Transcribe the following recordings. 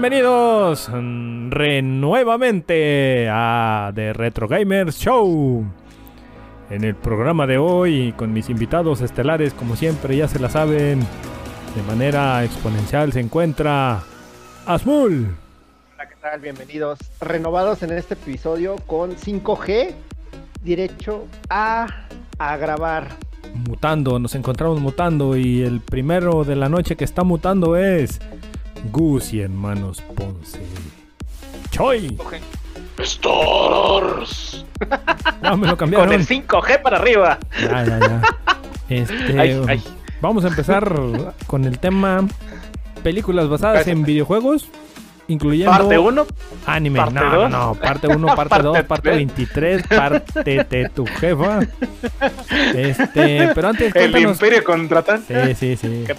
Bienvenidos mm, renuevamente a The Retro Gamers Show. En el programa de hoy, con mis invitados estelares, como siempre, ya se la saben, de manera exponencial se encuentra Asmul. Hola, ¿qué tal? Bienvenidos. Renovados en este episodio con 5G, derecho a, a grabar. Mutando, nos encontramos mutando y el primero de la noche que está mutando es Gus y hermanos Ponce. ¡Choy! Stars. No, me lo cambiaron. Con el 5G para arriba. Ya, ya, ya. Este, Ay, ay. Vamos a empezar con el tema películas basadas en videojuegos, incluyendo Parte 1. anime. parte no, no, dos. no, parte 1, parte Parte 2, parte tres. 23, parte de tu jefa. Este, pero antes El cuéntanos. Imperio contratan. Sí, sí, sí. ¿Qué-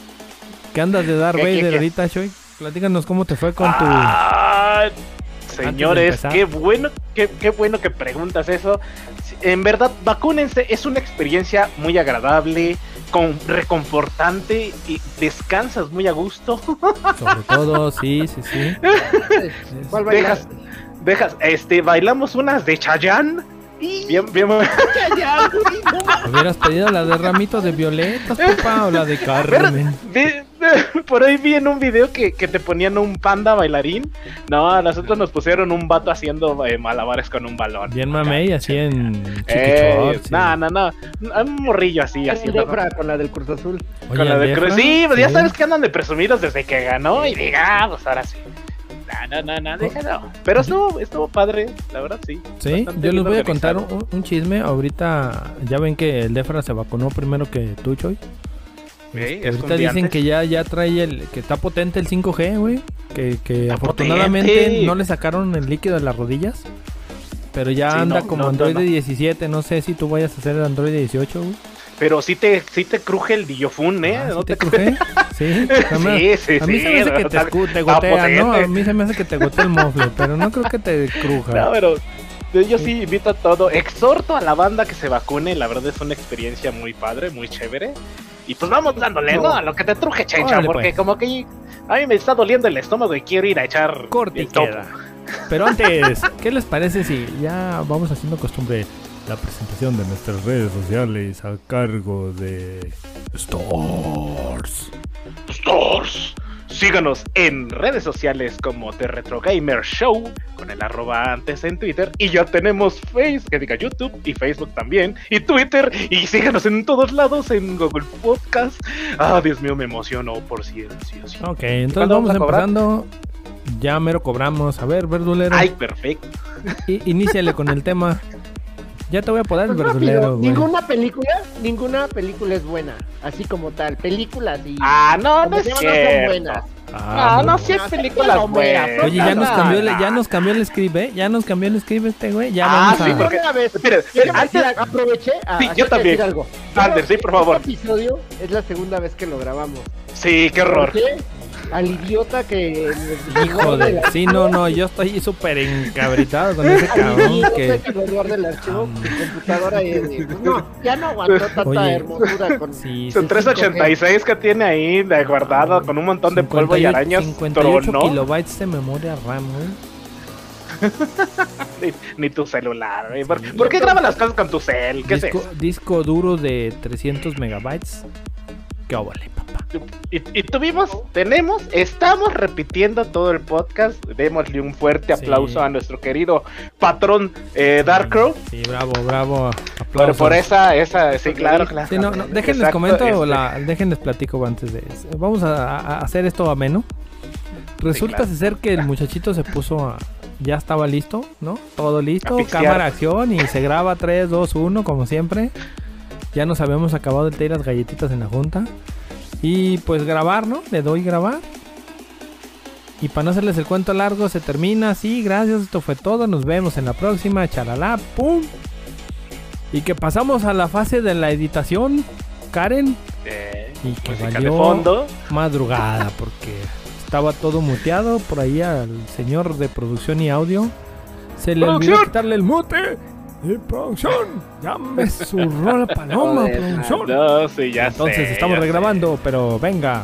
¿Qué andas de Darth qué, qué, Vader qué? ahorita, Choy? Platícanos cómo te fue con tu Ah, señores, qué bueno, qué, qué bueno que preguntas eso. En verdad, vacúnense, es una experiencia muy agradable, con, reconfortante y descansas muy a gusto. sobre todo, sí, sí, sí. ¿Cuál Dejas, bailaste? dejas, este, bailamos unas de Chayanne. Bien, bien, mames. Hubieras pedido la de ramito de violetas, papá, o la de Carmen. Vi- por ahí vi en un video que, que te ponían un panda bailarín. No, a nosotros nos pusieron un vato haciendo eh, malabares con un balón. Bien mamey, así en Eh, sí. no, no, no. Un morrillo así, El haciendo. Defra con la del Cruz Azul. Oye, Con la de Defra, Cruz. Sí, pues ya sabes que andan de presumidos desde que ganó y digamos, ahora sí. No, no, no, no, déjalo. Pero estuvo, estuvo padre, la verdad sí. Sí, yo les voy a contar un, un chisme. Ahorita, ya ven que el Defra se vacunó primero que tú, Choy. Es Ahorita dicen que ya, ya trae el. que está potente el 5G, güey. Que, afortunadamente potente. no le sacaron el líquido de las rodillas. Pero ya Sí, anda no, como no, Android no. 17. No sé si tú vayas a hacer el Android 18, güey. Pero sí te, sí te cruje el Diofun, ¿eh? Ah, ¿sí ¿No te te cruje? Sí, Sí, sí, A mí se me hace que te, te gotea, ¿no? A mí se me hace que te gotea el mofle, pero no creo que te cruja. No, pero yo sí invito a todo. Exhorto a la banda que se vacune. La verdad es una experiencia muy padre, muy chévere. Y pues vamos dándole, ¿no? A lo que te truje, chencha. Órale, porque pues. como que a mí me está doliendo el estómago y quiero ir a echar Corte. Pero antes, ¿qué les parece si ya vamos haciendo costumbre la presentación de nuestras redes sociales a cargo de Stars? Stars. Síganos en redes sociales como The Retro Gamer Show, con el arroba antes en Twitter. Y ya tenemos Facebook, que diga YouTube y Facebook también, y Twitter. Y síganos en todos lados, en Google Podcast. Ah, Dios mío, me emocionó por cierto. Ok, entonces ¿Cuándo vamos vamos empezando. Ya mero cobramos. A ver, verdulero, Ay, perfecto. iníciale con el tema. Ya te voy a poner el Pues rápido, verdulero, güey. ninguna película, ninguna película es buena, así como tal. Películas y Ah, no, no es llaman, no son cierto. buenas. Ah, no, muy sí hay No, películas sí, Homera, buenas. Oye, ya nos No, cambió el, no. ya nos cambió el script, ¿eh? Ya nos cambió el script este, güey. Ya Ah, vamos sí, a... Por porque- una vez, déjame antes- aproveché a Sí, yo también. decir algo. Ander, sí, por favor. Este episodio es la segunda vez que lo grabamos. Sí, qué horror. ¿Por qué? Al idiota que... Hijo de... Sí, no, no, yo estoy súper encabritado con ese cabrón que... que nos guarda el archivo, Ah, computadora y pues, no, ya no aguantó tanta Oye. hermosura con... Sí, Son sí, 386 que tiene ahí de guardado con un montón de polvo y 58 arañas. 58 tronó. kilobytes de memoria RAM, güey. Ni, ni tu celular, güey. ¿Por, Sí. por qué grabas las cosas con tu cel? ¿Qué es Disco, eso? disco duro de 300 megabytes. ¿Qué papá? Y, y tuvimos, tenemos, estamos repitiendo todo el podcast. Démosle un fuerte Sí. aplauso a nuestro querido patrón eh, Darkrow. Sí, bravo, bravo. Por, Aplausos. por esa, esa, sí, claro, claro. Sí, no, no, déjenles Exacto, comento, este, la, déjenles platico antes de Vamos a, a hacer esto ameno. Resulta claro. ser que el muchachito se puso a... Ya estaba listo, ¿no? Todo listo, cámara, acción y se graba 3, 2, 1 como siempre. Ya nos habíamos acabado el té y las galletitas en la junta. Y pues grabar, ¿no? Le doy grabar. Y para no hacerles el cuento largo, se termina. Sí, gracias, esto fue todo. Nos vemos en la próxima. Charalá, pum. Y que pasamos a la fase de la editación, Karen, Eh, y que de valió fondo. madrugada porque estaba todo muteado por ahí al señor de producción y audio. Se le olvidó quitarle el mute. Y producción, ya me zurró la paloma, producción. No, sí, ya Entonces sé, estamos ya sé. regrabando, pero venga.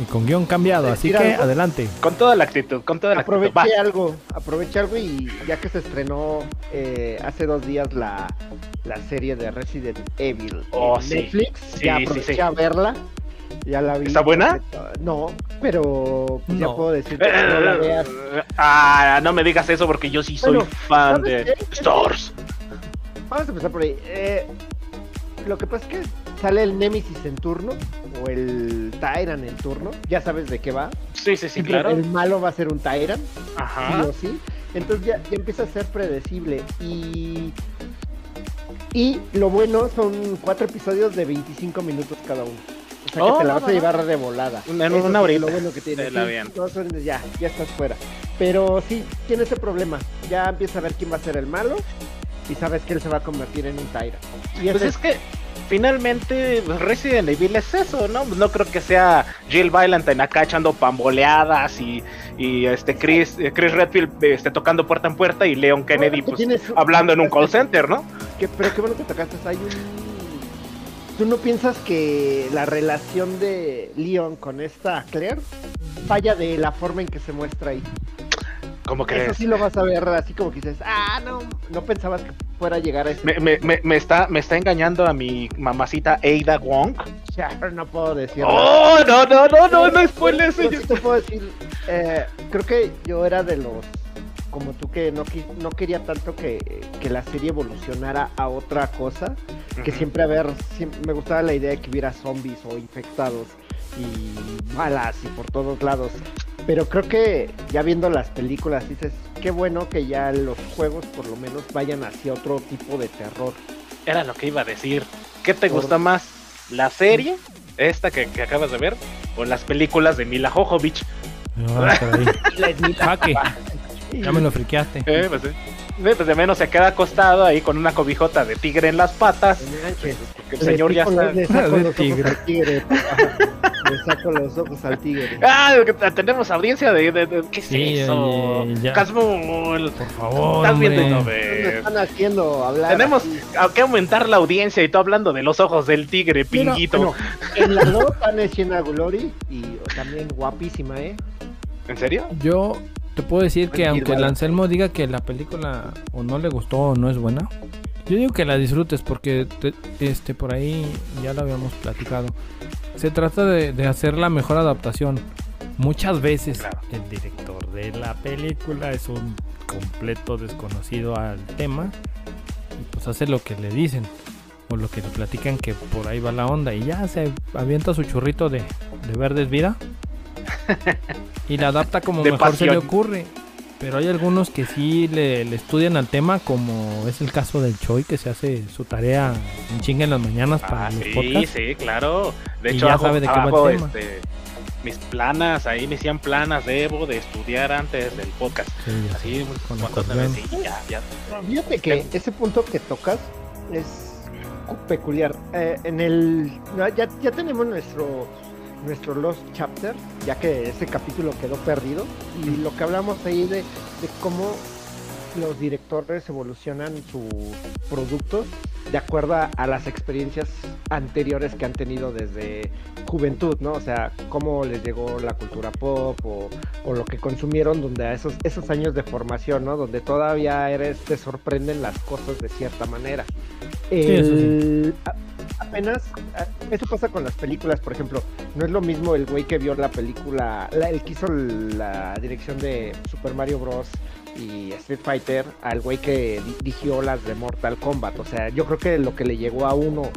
Y con guion cambiado, así Mira, que algo. adelante. Con toda la actitud, con toda la actitud. Aproveché algo, aproveché algo y ya que se estrenó eh, hace dos días la, la serie de Resident Evil Oh, en sí. Netflix, Sí, ya aproveché sí. a verla. Ya la vi. ¿Está buena? No, pero pues, ya No. puedo decir que no la veas. Eh, Ah, no me digas eso porque yo sí soy Bueno, fan ¿sabes de qué? Stars. Vamos a empezar por ahí. Eh, lo que pasa es que sale el Nemesis en turno o el Tyrant en turno. Ya sabes de qué va. Sí, sí, sí, Siempre claro. El malo va a ser un Tyrant. sí Ajá. o sí. Entonces ya, ya empieza a ser predecible. Y. Y lo bueno son cuatro episodios de 25 minutos cada uno. O sea que Oh, te la vas a llevar de volada. En una Eso sí es horita. Lo bueno que tiene. Sí, ya, ya estás fuera. Pero sí, tiene ese problema. Ya empieza a ver quién va a ser el malo. Y sabes que él se va a convertir en un Tyrant. Y Pues es que finalmente pues, Resident Evil es eso, ¿no? No creo que sea Jill Valentine acá echando pamboleadas y, y este Chris, eh, Chris Redfield este, tocando puerta en puerta y Leon Kennedy Bueno, pues, hablando en un call center, ¿no? Que- pero qué bueno que tocaste. Hay un. ¿Tú no piensas que la relación de Leon con esta Claire vaya de la forma en que se muestra ahí? ¿Cómo Eso crees? sí lo vas a ver así como que dices, ah, no, no pensabas que fuera a llegar a ese. Me, me- me- me está, me está engañando a mi mamacita Ada Wong. Ya, no puedo decir. ¡Oh! No, no, no, no, no Pero señor. sí te puedo decir, eh, creo que yo era de los como tú que no, no quería tanto que, que la serie evolucionara a otra cosa, que siempre a ver, siempre me gustaba la idea de que hubiera zombies o infectados y balas y por todos lados. Pero creo que ya viendo las películas dices, qué bueno que ya los juegos por lo menos vayan hacia otro tipo de terror. Era lo que iba a decir. ¿Qué te Por- gusta más? ¿La serie? Esta que, que acabas de ver. ¿O las películas de Mila Jovovich? Ah, caray. Jaque, Y- ya me lo friqueaste. Eh, pues, sí. Eh, pues de menos se queda acostado ahí con una cobijota de tigre en las patas. No. Porque el señor ya está. Le saco los tigre. ojos al tigre. papá. Le saco los ojos al tigre. ¡Ah! tenemos audiencia de. de- de- ¿Qué es Sí, eso? Casmul. Por favor, Estás viendo y no hombre. ¿Qué me ves. están haciendo hablar? Tenemos así? que aumentar la audiencia y tú hablando de los ojos del tigre, pinguito. bueno, en la 2 sale Sienna Glory y también guapísima, ¿eh? ¿En serio? Yo te puedo decir que aunque el. Anselmo diga que la película o no le gustó o no es buena, yo digo que la disfrutes porque te- este por ahí ya lo habíamos platicado. Se trata de, de hacer la mejor adaptación. Muchas veces Claro. el director de la película es un completo desconocido al tema y pues hace lo que le dicen o lo que le platican que por ahí va la onda y ya se avienta su churrito de, de verdes vida y la adapta como De mejor se le ocurre. Pero hay algunos que sí le, le estudian al tema, como es el caso del Choi, que se hace su tarea en chinga en las mañanas para Ah, los sí, podcasts. sí, claro. De Y hecho, ya hago- sabe de qué va el hago, tema. este, mis planas, ahí me hacían planas, debo de estudiar antes del podcast. Sí, ya Así, sé, con sí, ya, ya. Fíjate que ese punto que tocas es cu- peculiar. Eh, en el. Ya, ya tenemos nuestro. Nuestro Lost Chapter, ya que ese capítulo quedó perdido, y lo que hablamos ahí de, de cómo los directores evolucionan sus productos de acuerdo a, a las experiencias anteriores que han tenido desde juventud, ¿no? O sea, cómo les llegó la cultura pop o, o lo que consumieron donde a esos, esos años de formación, ¿no? Donde todavía eres, te sorprenden las cosas de cierta manera. sí. A- apenas, a- eso pasa con las películas, por ejemplo, no es lo mismo el güey que vio la película, la- el que hizo la dirección de Super Mario Bros. y Street Fighter al güey que di- dirigió las de Mortal Kombat. O sea, yo creo que lo que le llegó a uno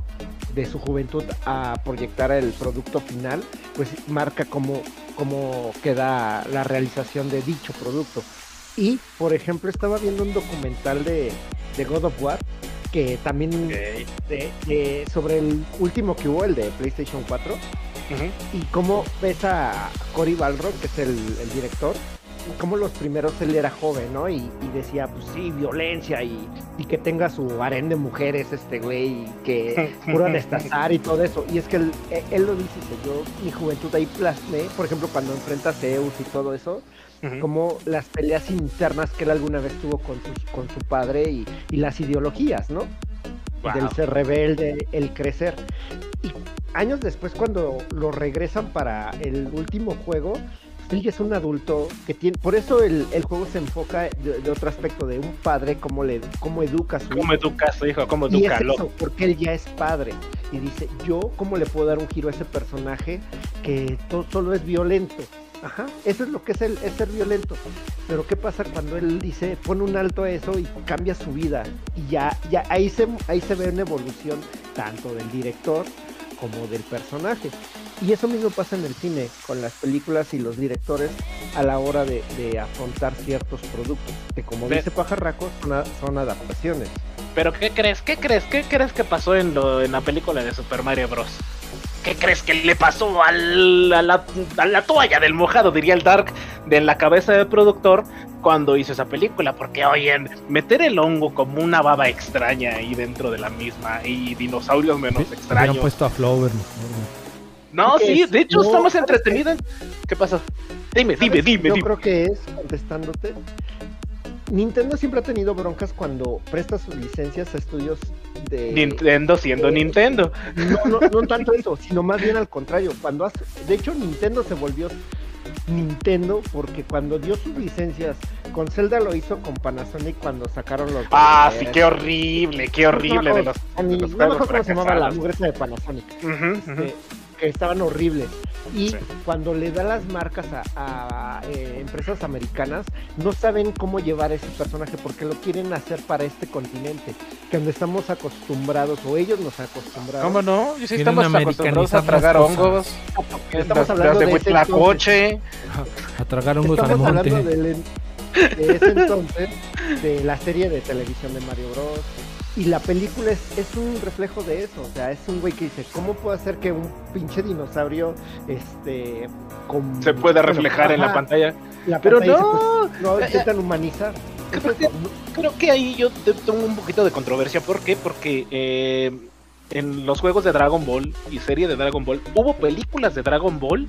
de su juventud a proyectar el producto final, pues marca cómo, cómo queda la realización de dicho producto. Y, por ejemplo, estaba viendo un documental de God of War que también de- de- sobre el último que hubo, el de PlayStation 4, Ujú. y cómo ves a Cory Balrog, que es el, el director, como los primeros él era joven, ¿no? Y, y decía, pues sí, violencia y, y, que tenga su harén de mujeres este güey, y que puro destazar y todo eso. Y es que él, él lo dice, yo mi juventud ahí plasmé, por ejemplo, cuando enfrenta a Zeus y todo eso, uh -huh. como las peleas internas que él alguna vez tuvo con, sus, con su padre y, y las ideologías, ¿no? Wow. Del ser rebelde, el crecer. Y años después, cuando lo regresan para el último juego, él es un adulto que tiene, por eso el, el juego se enfoca de, de, otro aspecto de un padre, cómo le, cómo educa a su ¿Cómo hijo. educa a su hijo? ¿Cómo educa es eso, porque él ya es padre. Y dice, yo cómo le puedo dar un giro a ese personaje que todo, solo es violento. Ajá, eso es lo que es, el, es ser violento. Pero ¿qué pasa cuando él dice, pone un alto a eso y cambia su vida? Y ya, ya ahí se, ahí se ve una evolución tanto del director como del personaje. Y eso mismo pasa en el cine, con las películas y los directores a la hora de, de afrontar ciertos productos, que como dice Pajarraco, son, son, adaptaciones. Pero ¿qué crees? ¿Qué crees? ¿Qué crees que pasó en, lo, en la película de Super Mario Bros? ¿Qué crees que le pasó al, a, la, a, la, toalla del mojado, diría el Dark, de la cabeza del productor cuando hizo esa película? Porque, oye, meter el hongo como una baba extraña ahí dentro de la misma y dinosaurios menos sí, extraños. puesto a Flower. No, sí, de hecho no, estamos entretenidos. ¿Qué pasó? Dime, dime, dime. Yo dime. creo que es, contestándote, Nintendo siempre ha tenido broncas cuando presta sus licencias a estudios de... Nintendo siendo de... Nintendo. No, no, no tanto eso, sino más bien al contrario. Cuando hace... De hecho, Nintendo se volvió Nintendo porque cuando dio sus licencias con Zelda lo hizo con Panasonic cuando sacaron los ah sí qué horrible qué horrible no, de los, de los no cómo se llamaba la mugresa de Panasonic uh -huh, uh -huh. Este, que estaban horribles. Y sí. cuando le da las marcas a, a eh, empresas americanas no saben cómo llevar ese personaje porque lo quieren hacer para este continente que donde estamos acostumbrados o ellos nos acostumbrados cómo no yo sí estamos acostumbrados a tragar hongos. Estamos hablando de, la coche a tragar hongos estamos al monte. hablando de, de ese entonces de la serie de televisión de Mario Bros y la película es, es, un reflejo de eso, o sea, es un güey que dice, ¿cómo puedo hacer que un pinche dinosaurio este con, se pueda reflejar bueno, en la pantalla? La Pero pantalla no, dice, pues, no intentan humanizar. Creo que, creo que, ahí yo tengo un poquito de controversia, ¿por qué? Porque eh, en los juegos de Dragon Ball y serie de Dragon Ball hubo películas de Dragon Ball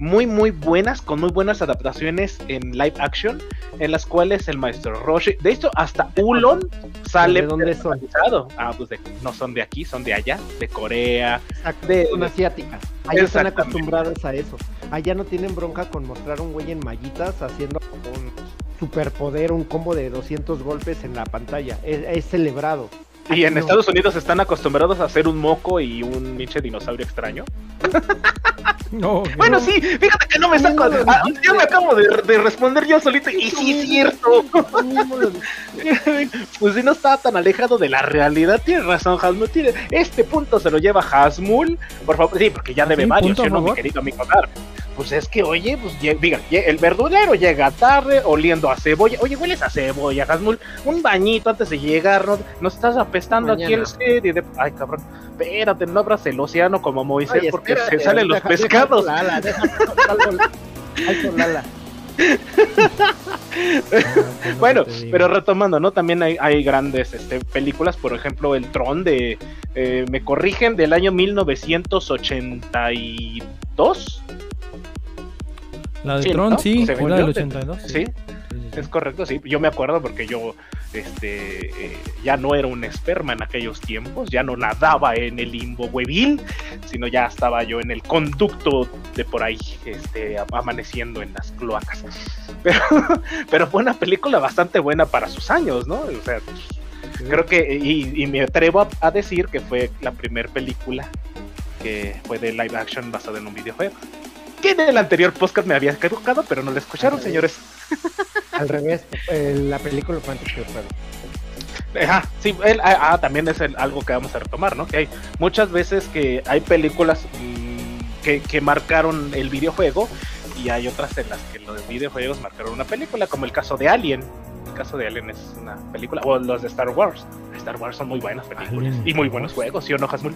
muy muy buenas con muy buenas adaptaciones en live action en las cuales el maestro Roshi de hecho hasta Ulon sale ¿De dónde son? ah pues de, no son de aquí son de allá de Corea Exacto, de son asiáticas. Allá están acostumbrados a eso. Allá no tienen bronca con mostrar un güey en mallitas haciendo un superpoder un combo de 200 golpes en la pantalla. Es, es celebrado y en no. Estados Unidos están acostumbrados a hacer un moco y un pinche dinosaurio extraño. No, bueno, sí, fíjate que no me saco. Ah, yo me acabo de, de, responder yo solito y sí es cierto. pues si no estaba tan alejado de la realidad, tienes razón, Hasmul. Tiene, este punto se lo lleva Hasmul. Por favor, sí, porque ya debe ¿Sí, varios, yo no, mi querido amigo Dar. Pues es que, oye, pues diga, el verdulero llega tarde oliendo a cebolla. Oye, hueles a cebolla, Hasmul. Un bañito antes de llegar, ¿no? Nos estás apestando Mañana. aquí el serie de. Ay, cabrón espérate, no abras el océano como Moisés Oye, porque espérate, se salen los deja, pescados. Deja Lala, deja, Lala. bueno, pero retomando, ¿no? También hay, hay grandes este, películas, por ejemplo, El Tron de, eh, me corrigen, del año 1982. La de sí, Tron, ¿no? sí, era del 82. Sí. sí. Es correcto, sí. Yo me acuerdo porque yo este, eh, ya no era un esperma en aquellos tiempos, ya no nadaba en el limbo huevil, sino ya estaba yo en el conducto de por ahí, este, amaneciendo en las cloacas. Pero, pero fue una película bastante buena para sus años, ¿no? O sea, creo que, y, y, me atrevo a, a decir que fue la primera película que fue de live action basada en un videojuego que en el anterior podcast me había caducado, pero no lo escucharon, señores. Al revés, eh, la película fue antes que el juego. Ajá, sí, ah, ah, también es el, algo que vamos a retomar, ¿no? Que hay muchas veces que hay películas mmm, que, que, marcaron el videojuego y hay otras en las que los videojuegos marcaron una película, como el caso de Alien. El caso de Alien es una película, o los de Star Wars. Star Wars son muy buenas películas Alien. y muy buenos juegos, ¿sí o no, Hasmul?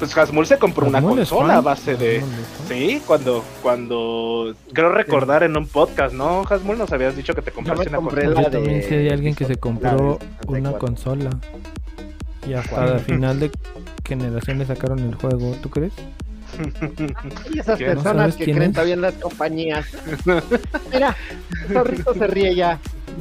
Pues Hasmul se compró una Hasmul consola a base de. Sí, cuando, cuando creo recordar en un podcast, ¿no? Hasmul nos habías dicho que te compraste una consola. la Yo también de sé de alguien que se compró una 64. consola. Y hasta al final de generación le sacaron el juego, ¿tú crees? Y esas ¿Quién? personas ¿Sabes que creen es? todavía en las compañías. Mira, Zorrito se ríe ya.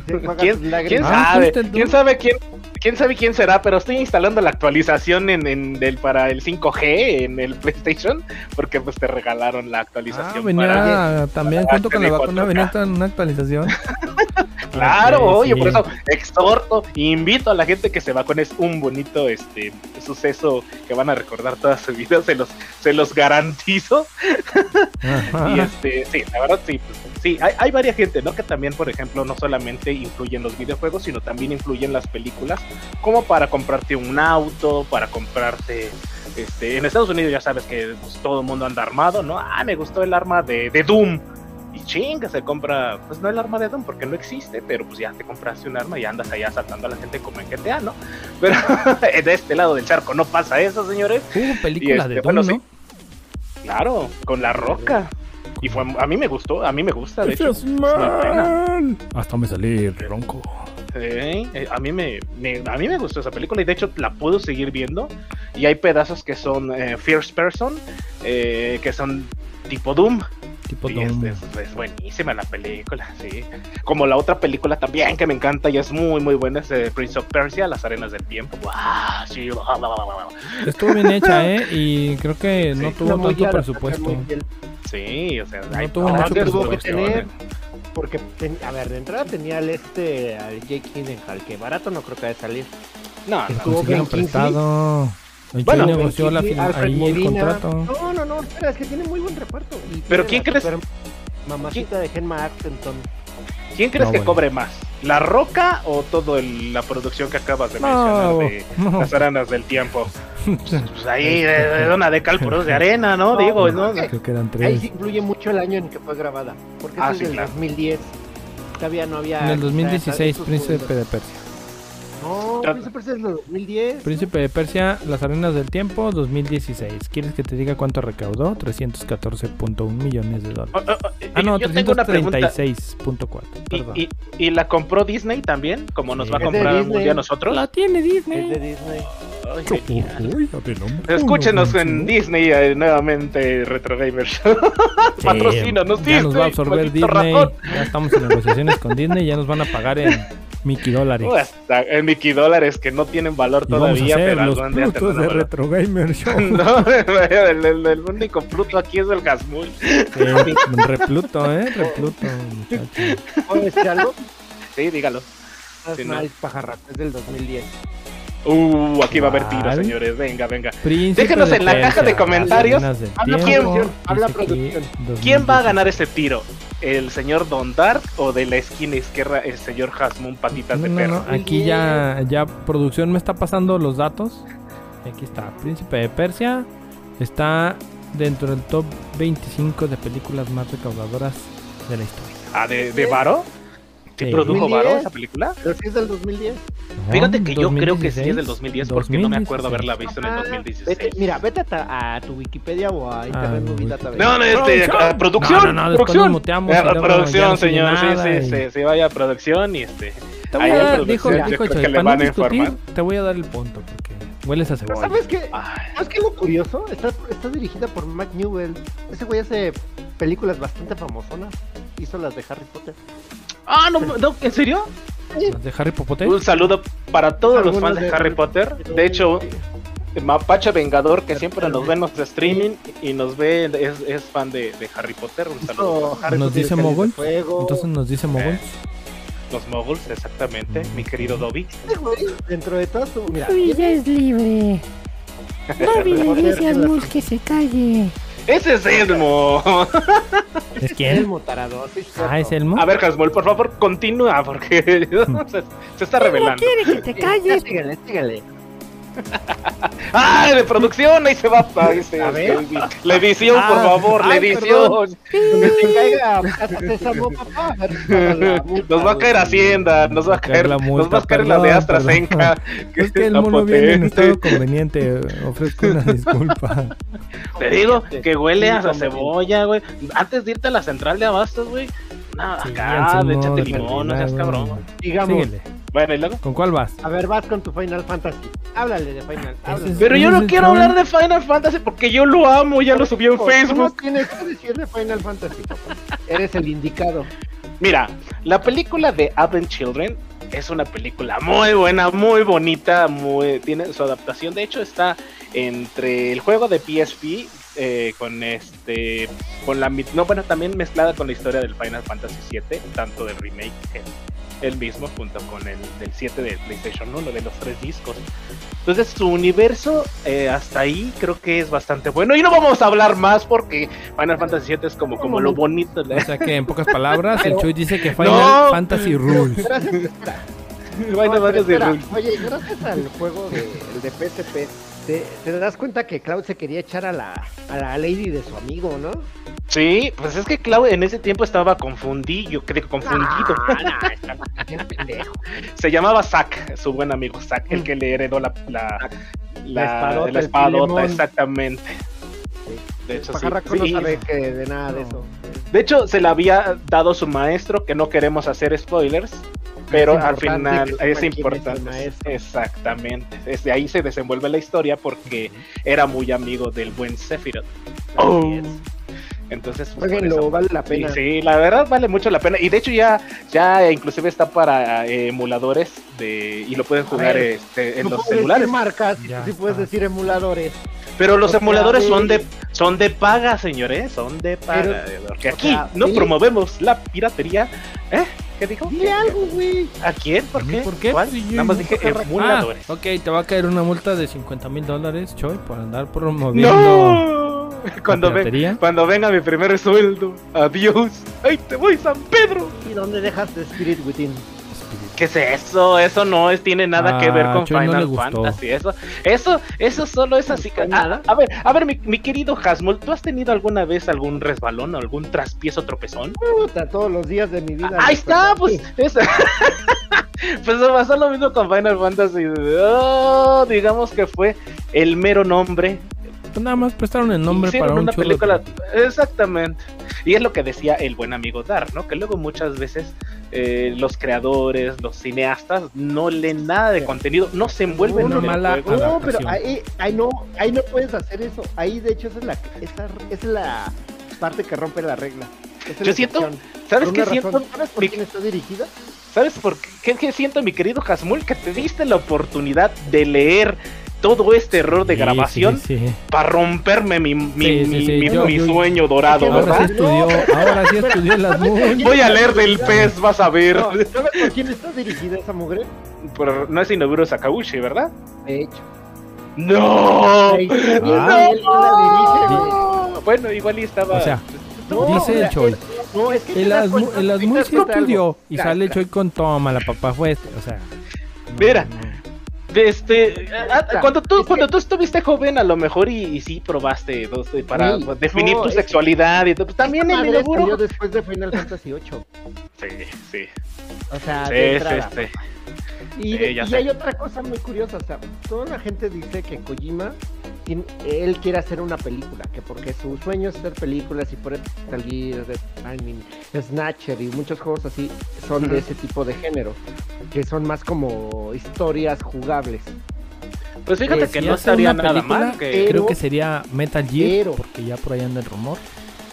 Se ¿Quién- sus ¿Quién lágrimas. Ah, sabe? ¿fuiste tú? ¿Quién sabe quién? ¿Quién sabe quién será? Pero estoy instalando la actualización en, en el, para el 5G en el PlayStation porque pues te regalaron la Ah, actualización. venía para- también para junto con la vacuna, 4K. venía una actualización. Claro, oye, sí. por eso exhorto, invito a la gente que se vacune, es un bonito este suceso que van a recordar toda su vida, se los, se los garantizo. Y este, sí, la verdad sí, pues, sí, hay, hay varias gente, ¿no? Que también, por ejemplo, no solamente influyen los videojuegos, sino también influyen las películas, como para comprarte un auto, para comprarte, este, en Estados Unidos ya sabes que pues, todo el mundo anda armado, ¿no? Ah, me gustó el arma de, de Doom. Y chinga, se compra, pues no el arma de Doom porque no existe, pero pues ya te compraste un arma y andas ahí asaltando a la gente como en GTA, ¿no? Pero de este lado del charco no pasa eso, señores. Hubo película Y este, de Doom, bueno, ¿no? sí. Claro, con la roca. Y fue, a mí me gustó, a mí me gusta, de hecho. Es. Hasta me salí ronco. Sí, eh, a mí me, me- a mí me gustó esa película y de hecho la puedo seguir viendo. Y hay pedazos que son eh, first person, eh, que son tipo Doom. Tipo Sí, Doom. es, es- es buenísima la película, sí. Como la otra película también que me encanta y es muy muy buena es eh, Prince of Persia, Las Arenas del Tiempo. Sí, bla, bla, bla, bla, bla. Estuvo bien hecha, ¿eh? Y creo que no tuvo tanto presupuesto. bien, Sí, o sea, No hay tuvo mucho que producciones. tener, porque, ten- a ver, de entrada tenía al este, al Jake Gyllenhaal, que barato no creo que vaya a salir. No, no, estuvo Kingsley. prestado. El Bueno, negoció la, ahí el contrato. No, no, no, espera, es que tiene muy buen reparto. Y Pero ¿quién crees? Mamacita de Gemma Arterton. ¿Quién crees No, que bueno. cobre más? ¿La Roca o toda la producción que acabas de No, mencionar de no. las aranas del tiempo? Pues ahí de, de una de cal, pero de arena, ¿no? No, Digo, no, Creo que eran Ahí tres. sí influye mucho el año en que fue grabada. Porque Ah, ese sí, es del claro. 2010. Todavía no había. En el 2016, esos Príncipe de Persia. No, Príncipe Persia es del 2010. Príncipe de Persia, Las Arenas del Tiempo, 2016. ¿Quieres que te diga cuánto recaudó? 314.1 millones de dólares. Oh, oh, oh, Ah, no, yo tengo una pregunta. 336.4. ¿Y, y, y la compró Disney también? Como nos Sí. va a comprar un Disney. día a nosotros. La tiene Es de Disney. Ay. Escúchenos en Disney eh, nuevamente, Retro Gamer Show. Sí, Patrocínanos, Ya nos va a absorber Disney. ratón. Ya estamos en negociaciones con Disney. Ya nos van a pagar en Mickey dólares. En Mickey dólares que no tienen valor todavía, pero los algún día tendrán de valor. Retro Gamer Show. No, el, el- el único fruto aquí es el Gasmul. Eh, repluto, ¿eh? Repluto, muchacho. ¿Puedo decir algo? Sí, dígalo. Last Sí, no. Pajarraco, es del 2010. Uh, aquí va a haber tiros, señores. Venga, venga. Príncipe Déjenos en la caja de comentarios. Habla Tiempo, producción, habla producción. ¿Quién va a 2016. ganar ese tiro? ¿El señor Don Dark o de la esquina izquierda el señor Hasmun Patitas No, de no, Perro? no, aquí ya, ya producción me está pasando los datos. Aquí está, Príncipe de Persia está dentro del top 25 de películas más recaudadoras de la historia. Ah, ¿de, de Varo? ¿Sí produjo 2010. Varo esa película? Pero sí es del 2010. Fíjate que yo creo que sí 2016, es del 2010 porque no me acuerdo 2016. haberla visto en el Ah, 2016. vete- mira, vete a, ta- a tu Wikipedia o a Internet Ah, Movie. Database. No, no, este, ¡Producción! ah, producción. No, no, no, producción. muteamos Ah, ya producción, no señor. Sí, nada sí, y- sí, sí, vaya a producción y este. Te voy a dar, producción, dijo, dijo Choy, para no discutir, te voy a dar el punto porque hueles a cebolla. ¿Sabes qué? ¿Sabes qué es lo curioso? Está, está dirigida por Mac Newell. Ese güey hace películas bastante famosonas. Hizo las de Harry Potter. Ah, no, no, ¿en serio? ¿Las de Harry Potter? Un saludo para todos los fans de de- Harry Potter. De hecho, Mapache Vengador, que siempre nos ve en los streaming y nos ve, es, es fan de, de Harry Potter. Un saludo. Harry ¿Nos Potter dice Mogul? Entonces nos dice Mogul. Los moguls, exactamente, mi querido Dobby. Dentro de todo su... Mira, ya es libre. Dobby le dice a Mus que se calle. ¡Ese es Elmo! ¿Es quién? Elmo Tarado, sí, es Ah, es. Elmo. A ver, Hasmol, por favor, continúa, porque se, se está No revelando. quiere que te calles. síguele, síguele. ¡Ah, de producción! Ahí se va. Ahí se, A ver. La edición, por Ah, favor, la ay, edición. La Nos va a caer. Hacienda, nos va a caer, la nos va a caer la de AstraZeneca. perdón. Es que el mono viene en estado conveniente. Ofrezco una disculpa. Te digo que huele a Sí, cebolla, güey. Antes de irte a la central de abastos, güey. No, Sí, acá, échate de limón, no seas cabrón. Digamos, Síguele. Bueno, y luego. ¿Con cuál vas? a ver, vas con tu Final Fantasy. Háblale de Final es- Pero yo no quiero hablar de Final Fantasy porque yo lo amo, ya lo subí en ¿Cómo Facebook. tienes que decir de Final Fantasy, papá? Eres el indicado. Mira, la película de Advent Children es una película muy buena, muy bonita, muy tiene su adaptación. De hecho, está entre el juego de PSP eh, con este, con la no bueno también mezclada con la historia del Final Fantasy VII, tanto del remake el, mismo junto con el del 7 de PlayStation 1 de los tres discos. Entonces su universo eh, hasta ahí creo que es bastante bueno y no vamos a hablar más porque Final Fantasy VII es como como lo bonito. O sea que en pocas palabras, el Chuy dice que Final No. Fantasy Rules. Gracias. Final Fantasy espera, Rules. Oye, gracias al juego de, el de PSP, te, te das cuenta que Cloud se quería echar a la, a la lady de su amigo, ¿no? Sí, pues es que Clau en ese tiempo estaba confundido, que digo, confundido. Ah, no, pendejo. Se llamaba Zack, su buen amigo Zack, el que le heredó la, la, La espadota, la el espadota, exactamente. De hecho, sí, no sí. sabe que de nada de eso. De hecho, se la había dado su maestro, que no queremos hacer spoilers, pero al final es importante. Exactamente. Desde ahí se desenvuelve la historia porque era muy amigo del buen Sephiroth. Oh. Así es. Entonces, pues, Jueguenlo, eso- vale la Sí, pena. sí, la verdad vale mucho la pena. Y de hecho ya, ya inclusive está para eh, emuladores de y lo pueden jugar ver, este, en los puedes celulares. decir marcas, sí puedes decir emuladores. Pero los o sea, emuladores son de- son de paga, señores, son de paga. Pero, porque aquí sea, no dile- promovemos la piratería. ¿Eh? ¿Qué dijo? Dile algo, güey. ¿A quién? ¿Por qué? ¿Por qué? ¿Cuál? Nada más dije Ah, emuladores. ok, te va a caer una multa de 50 mil dólares, Choy, por andar promoviendo ¡No! Cuando, la ve- piratería. cuando venga mi primer sueldo. Adiós. ¡Ay, te voy, San Pedro! ¿Y dónde dejas de Spirit Within? ¿Qué es eso? Eso no es, tiene nada que ver Ah, con Choy no le Final gustó. Fantasy. Eso, eso, eso solo es así. fue A, nada. a ver, a ver, mi, mi querido Hasmul, ¿tú has tenido alguna vez algún resbalón o algún traspiezo tropezón? Puta, todos los días de mi vida. Ahí está, pues. es- pues pasó lo mismo con Final Fantasy. Oh, digamos que fue el mero nombre. Pues nada más prestaron el nombre Hicieron para un una churro. película. Exactamente. Y es lo que decía el buen amigo Dar, ¿no? Que luego muchas veces eh, los creadores, los cineastas, no leen nada de contenido, no se envuelven en el mala juego. No, pero ahí, ahí no, ahí no puedes hacer eso. Ahí, de hecho, esa es la, esa, esa es la parte que rompe la regla. Esa Yo siento-. ¿Sabes qué siento? razón. ¿Sabes por Mi- quién está dirigida? ¿Sabes por qué, qué- qué siento, mi querido Hasmul? Que te diste la oportunidad de leer todo este error de Sí, grabación sí, sí. para romperme mi, mi, Sí, sí, mi- sí, mi- yo- mi yo- sueño dorado, Ahora sí ¿verdad? estudió, ahora sí estudió en las moon. Voy a leer del pez, vas a ver. No, ¿Sabes por quién está dirigida esa mugre? No es Inoburo Sakauchi, ¿verdad? De hecho. ¡No! Ah. él la dirige, güey. ¡No! Bueno, igual y estaba. O sea, No, dice el Choy. No, es que El el das sí cuenta de estudió y sale mira, Choy con toma, la papá fue este, o sea. no, Mira. No. Este, ah, cuando tú que- cuando tú estuviste joven a lo mejor y, y sí probaste eh, para Sí, definir no, tu sexualidad y todo. Pues también Inoburo. salió después de Final Fantasy VIII. Sí, sí. O sea, Sí, de sí, entrada. sí. Y, sé. hay otra cosa muy curiosa, o sea, toda la gente dice que Kojima, tiene- él quiere hacer una película, que porque su sueño es hacer películas y por eso salir de I mean, Snatcher y muchos juegos así son de ese tipo de género, que son más como historias jugables. Pues fíjate Eh, que si no estaría una nada película, mal. Que... eh, Creo que sería Metal Gear, pero- porque ya por ahí anda el rumor.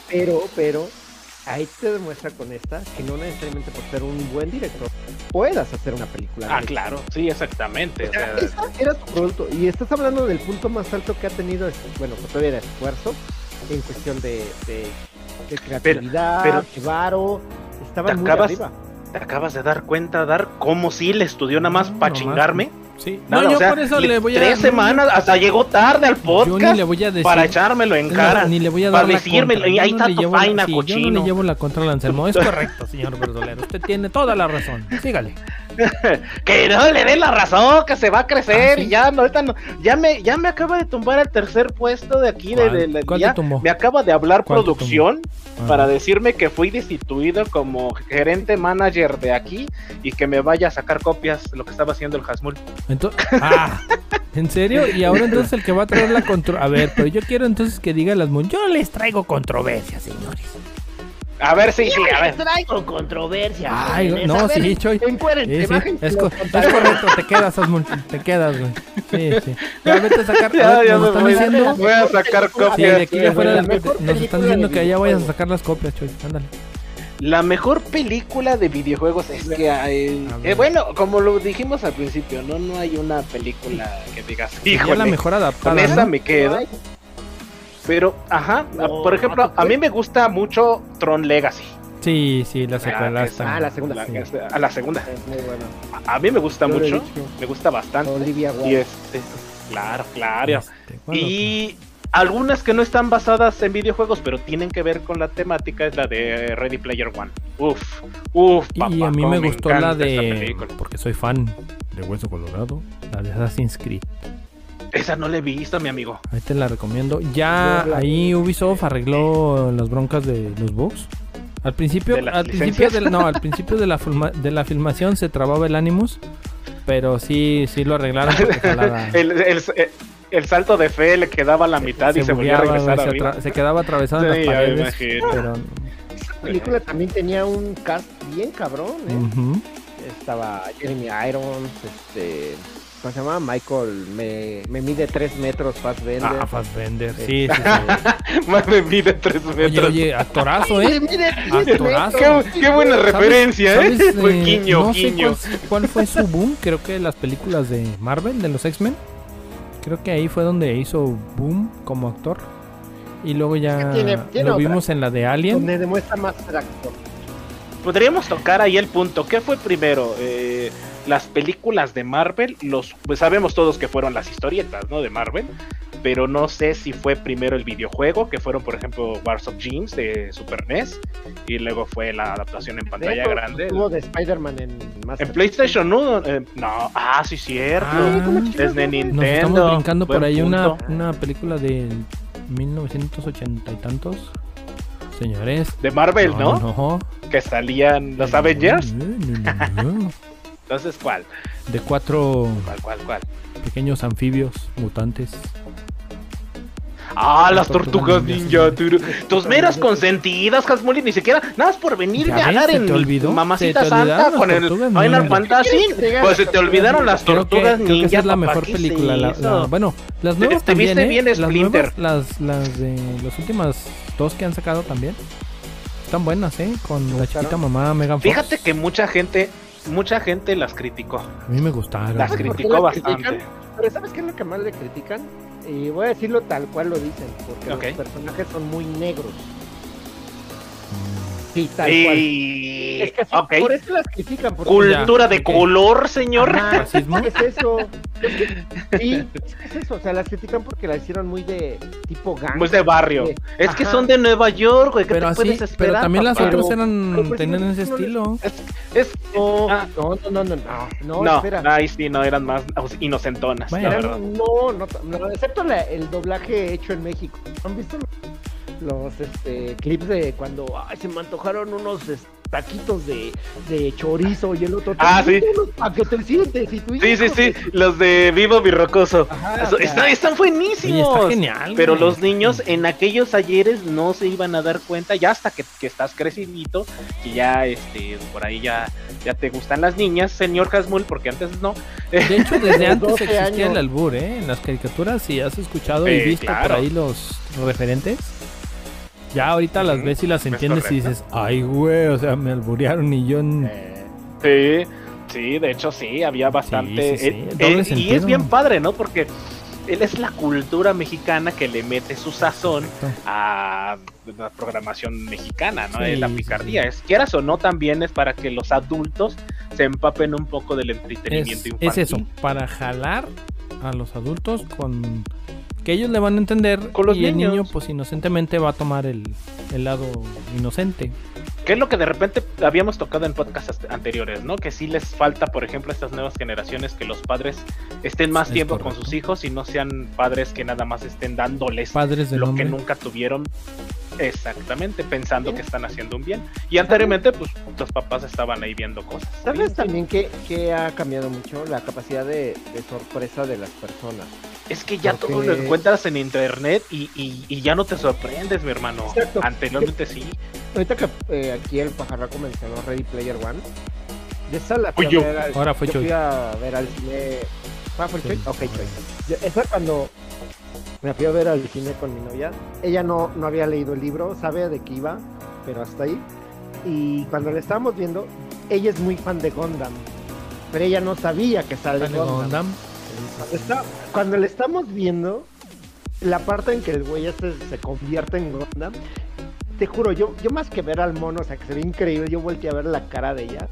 Pero, pero, ahí te demuestra con esta que no necesariamente por ser un buen director puedas hacer una película. Ah, claro, sí, exactamente. O o sea, esa era su producto. Y estás hablando del punto más alto que ha tenido, este, bueno, pues todavía de esfuerzo, en cuestión de, de, de creatividad, pero- de varo. Estaban Te muy acabas- arriba. ¿Te acabas de dar cuenta, Dar, cómo sí le estudió nada más No, para chingarme? Sí. Nada, no, yo o sea, por eso le- le voy a Tres no, semanas, hasta llegó tarde al Yo podcast ni le voy a decir. para echármelo en cara. ni le voy a para dar la decírmelo, contra. y Yo ahí no está le tu faina, sí, Yo no cochino. le llevo la contra al Anselmo. Es correcto, señor Verdolero. Usted tiene toda la razón. Sígale. que no le dé la razón, que se va a crecer Ah, ¿sí? y ya no, no, ya me, ya me acaba de tumbar el tercer puesto de aquí de, ¿Cuál? de- de- ¿Cuál te ya me acaba de hablar ¿Cuál te producción Ah. para decirme que fui destituido como gerente manager de aquí y que me vaya a sacar copias de lo que estaba haciendo el Hasmul. Entonces, ah, ¿en serio? Y ahora entonces el que va a traer la controversia. A ver, pero yo quiero entonces que diga las. Yo les traigo controversia, señores. A ver, sí, sí, a ver. traigo controversia. Ay, jóvenes. no, ver, sí, Choy. Sí, sí, es, co- correcto, te quedas, Asmul, te quedas, güey. Sí, sí. Ya vete a sacar. a Ya, nos están voy, diciendo. voy a sacar Sí, de copias. aquí de afuera nos están diciendo que allá vayas a sacar las copias, Choy. Ándale. La mejor película de videojuegos es que hay... Eh, bueno, como lo dijimos al principio, no no hay una película que digas, híjole, la mejor con adaptada. esa ¿no? me quedo. Pero, ajá, No, por ejemplo, ¿a mí me gusta mucho Tron Legacy. Sí, sí, la Ah, secuela que está. Ah, la segunda. La- Sí. a la segunda. Es muy bueno. A, a mí me gusta Yo mucho, me gusta bastante. Olivia Y Wilde. este, claro, claro. Este, bueno, Y algunas que no están basadas en videojuegos, pero tienen que ver con la temática, es la de Ready Player One. Uf, uf, Y papá, a mí cómo me gustó la de. Porque soy fan de Hueso Colorado. La de Assassin's Creed. Esa no la he visto, mi amigo. Ahí te la recomiendo. Ya ahí Ubisoft arregló las broncas de los bugs. Al principio, ¿De al principio del- no, al principio de la filma- de la filmación se trababa el Animus, pero sí, sí lo arreglaron el, el- el salto de fe le quedaba a la mitad y se volvió a bugueaba, regresar se, atra- se quedaba atravesado en las paredes, imagino. pero La película también tenía un cast bien cabrón, ¿eh? Estaba Jeremy Irons, este... ¿Cómo se llama? Michael, me, me mide 3 metros, Fassbender. ah, Fassbender, sí, sí, de mide metros. oye, actorazo, ¿eh? mide Actorazo. Qué, qué buena ¿Sabes- referencia, sabes, ¿eh? Fue eh, guiño, no sé guiño. cuál, cuál fue su boom, creo que las películas de Marvel, de los X-Men. Creo que ahí fue donde hizo boom como actor. Y luego ya Es que tiene- tiene lo otra. vimos en la de Alien. Donde demuestra más ser actor. Podríamos tocar ahí el punto. ¿Qué fue primero? Eh, las películas de Marvel, los, pues sabemos todos que fueron las historietas, ¿no? De Marvel, pero no sé si fue primero el videojuego, que fueron, por ejemplo, Wars of Jeans de Super NES, y luego fue la adaptación en De pantalla hecho, grande. Estuvo de Spider-Man en PlayStation 1, eh, no, ah, sí, cierto. Ah, es de Nos Nintendo. estamos brincando por ahí una, una película de 1980 y tantos. Señores. De Marvel, ¿no? No. Que salían los Avengers. No, no, no, no. Entonces, ¿cuál? De cuatro ¿Cuál, cuál, cuál? pequeños anfibios mutantes. Ah, las tortugas tortugas ninja. turu- Tus meras consentidas, Hasmuli, ni siquiera, nada más por venir Ya a se en te olvidó, Mamacita te Santa con el Final. Fantasy. ¿Qué quieres que te Pues se te olvidaron las Creo que, tortugas creo que ninja. esa es la mejor ¿qué película. la- la- bueno, las Te- nuevas te también, ¿eh? bien las nuevas, las, las de las últimas dos que han sacado también. Están buenas, ¿eh? Con la chiquita mamá Megan Fox. Fíjate que mucha gente, mucha gente las criticó. A mí me gustaron. Las ¿Sabes por qué criticó las critican? bastante. Pero ¿sabes qué es lo que más le critican? Y voy a decirlo tal cual lo dicen, porque los personajes son muy negros. Mm. Sí, tal cual. Y... Es que sí, ok. por eso las critican. Porque Cultura Ya, de ok. color, señor. ¿Racismo? ¿qué es eso? Es que- sí, es que es eso. O sea, las critican porque las hicieron muy de tipo gang. Pues de barrio. Sí. Es que Ajá. son de Nueva York, güey. ¿Qué Pero te así, puedes esperar? pero también las otras eran pues tenían no- ese estilo. Es... No, Ah. no, no, no, no, no, no, No, espera. ahí sí, no, eran más inocentonas, Bueno. la Eran- no, no, no, excepto la- el doblaje hecho en México. ¿Han visto los este, clips de cuando ay, se me antojaron unos taquitos de, de chorizo y el otro? Ah, "Te sí. invito unos Pa' que te sientes y tú Sí, sí, hijo sí, los de Vivo Virrocoso. Ajá, Eso- o sea, está- están Oye, buenísimos. está genial. Pero güey. los niños en aquellos ayeres no se iban a dar cuenta ya hasta que, que estás crecidito, que ya este por ahí ya, ya te gustan las niñas, señor Hasmul, porque antes no. De hecho, desde antes 12 existía el años. albur, ¿eh? En las caricaturas, si has escuchado y visto por ahí los referentes, ya ahorita las ves y las es entiendes y dices, ay, güey, o sea, me alburearon y yo... n- Sí, sí, de hecho sí, había bastante. sí, sí, eh, eh, y es bien padre, ¿no? Porque él es la cultura mexicana que le mete su sazón Perfecto. a la programación mexicana, ¿no? Sí, Es la picardía. Es quieras o no, también es para que los adultos se empapen un poco del Es, entretenimiento es infantil. eso, para jalar a los adultos con... Que ellos le van a entender Con los y el niño pues inocentemente va a tomar el, el lado inocente. Que es lo que de repente habíamos tocado en podcasts anteriores, ¿no? Que sí les falta, por ejemplo, a estas nuevas generaciones que los padres estén más Es tiempo con sus hijos y no sean padres que nada más estén dándoles Padres lo hombre. que nunca tuvieron exactamente pensando que están haciendo un bien. Y anteriormente, pues los papás estaban ahí viendo cosas. ¿Sabes también que, que ha cambiado mucho la capacidad de, de sorpresa de las personas? Es que ya Porque- todo lo encuentras en internet y, y- y ya no te sorprendes, mi hermano. Exacto. Anteriormente sí. Ahorita que eh, aquí el pajarraco mencionó Ready Player One, de esa la fui yo. al- Ahora fue yo Choy. fui a ver al cine. ¿Ah, fue Sí. Choy? Ok, Choy. Yo- esa cuando me fui a ver al cine con mi novia, ella no, no había leído el libro, sabe de qué iba, pero hasta ahí. Y cuando le estábamos viendo, ella es muy fan de Gundam, pero ella no sabía que sale Sale Gundam. Está- cuando le estamos viendo, la parte en que el güey este se convierte en Gundam, te juro, yo, yo más que ver al mono, o sea, que se ve increíble, yo volteé a ver la cara de ella.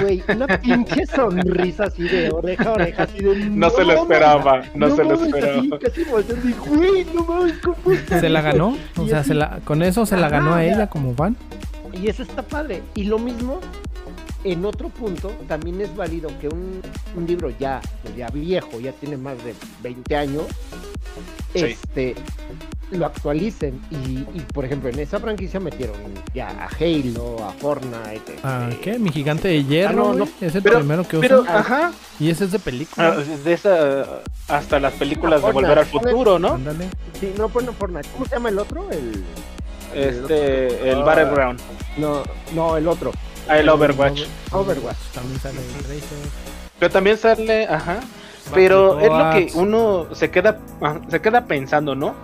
Güey, una pinche sonrisa así de oreja a oreja, así de. No se lo esperaba, no se lo mames", esperaba. así, casi volteando y, güey, no mames, ¿cómo está Se la eso?". ganó. O sea, así- se la, con eso se la ganó a ella como fan. Y eso está padre. Y lo mismo, en otro punto, también es válido que un, un libro ya, ya viejo, ya tiene más de 20 años, Sí. este lo actualicen. Y, y, por ejemplo, en esa franquicia metieron ya a Halo, a Fortnite. ¿A este, qué? Mi gigante de hierro. Ah, no, güey, no. Es el Pero- primero que Pero, ajá, Y ese es de ah, película. de esa hasta las películas de Fortnite, Volver al. Futuro, ¿no? Ándale. Sí, no, pues no Fortnite. ¿Cómo se llama el otro? El, Este, el Ah. Battleground, no, no, el otro. Ah, el Overwatch. Overwatch. También sale el Tracer. Pero también sale, ajá. Pero es lo que uno se queda, ah, se queda pensando, ¿no?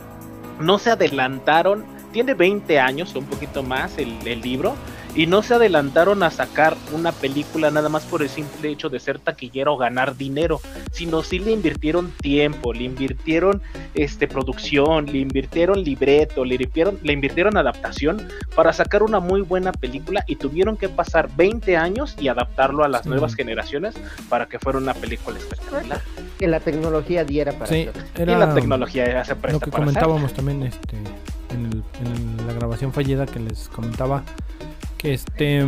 No se adelantaron, tiene 20 años o un poquito más el, el libro, y no se adelantaron a sacar una película nada más por el simple hecho de ser taquillero o ganar dinero, sino sí le invirtieron tiempo, le invirtieron este, producción, le invirtieron libreto, le invirtieron, le invirtieron adaptación para sacar una muy buena película y tuvieron que pasar 20 años y adaptarlo a las Sí. nuevas generaciones para que fuera una película espectacular. Que la tecnología diera para Sí, hacer. era y la tecnología ya se presta lo que para comentábamos también este, en, el- en la grabación fallida que les comentaba. Que este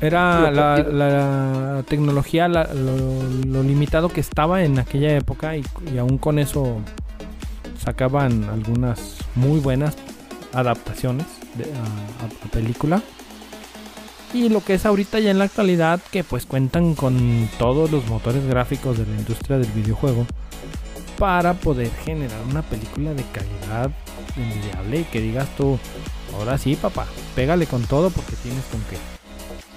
era la, la tecnología, la- lo, lo limitado que estaba en aquella época y, y aún con eso sacaban algunas muy buenas adaptaciones de, a, a- a película. Y lo que es ahorita ya en la actualidad, que pues cuentan con todos los motores gráficos de la industria del videojuego para poder generar una película de calidad envidiable y que digas tú, ahora sí papá, pégale con todo porque tienes con qué.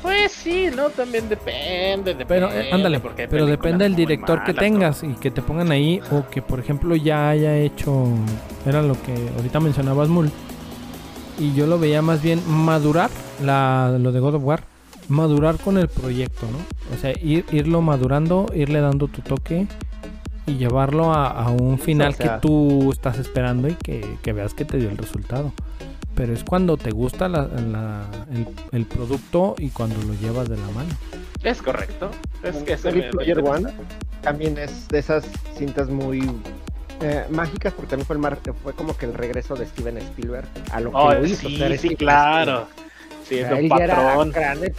Pues sí, no, también depende, depende. Pero eh, ándale, porque pero depende del director que tengas y que te pongan ahí o que por ejemplo ya haya hecho, era lo que ahorita mencionabas Mul, y yo lo veía más bien madurar la, lo de God of War, madurar con el proyecto, ¿no? O sea, ir, irlo madurando, irle dando tu toque y llevarlo a, a un final sea- que tú estás esperando y que, que veas que te dio el resultado. Pero es cuando te gusta la- la- el, el producto y cuando lo llevas de la mano. ¿no? Es correcto. Es que Ready me- Player One también es de esas cintas muy eh, mágicas porque también fue, el mar- fue como que el regreso de Steven Spielberg a lo que Oh, lo hizo sí, sí, claro. Sí, es un patrón. grande,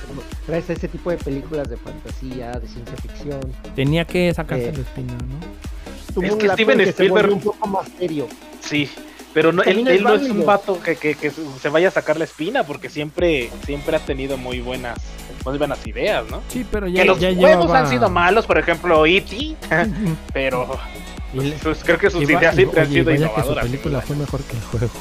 traes ese tipo de películas de fantasía, de ciencia ficción. Tenía que sacarse Eh, la espina, ¿no? Es que Steven Spielberg- un poco más serio. Sí. Pero no, él, él no es un vato que, que- que se vaya a sacar la espina porque siempre, siempre ha tenido muy buenas, muy buenas ideas, ¿no? Sí, pero ya, que los ya juegos llevaba... han sido malos, por ejemplo, E.T., pero le- pues, creo que sus va- ideas siempre han oye, sido que su innovadoras. película fue mejor que el juego.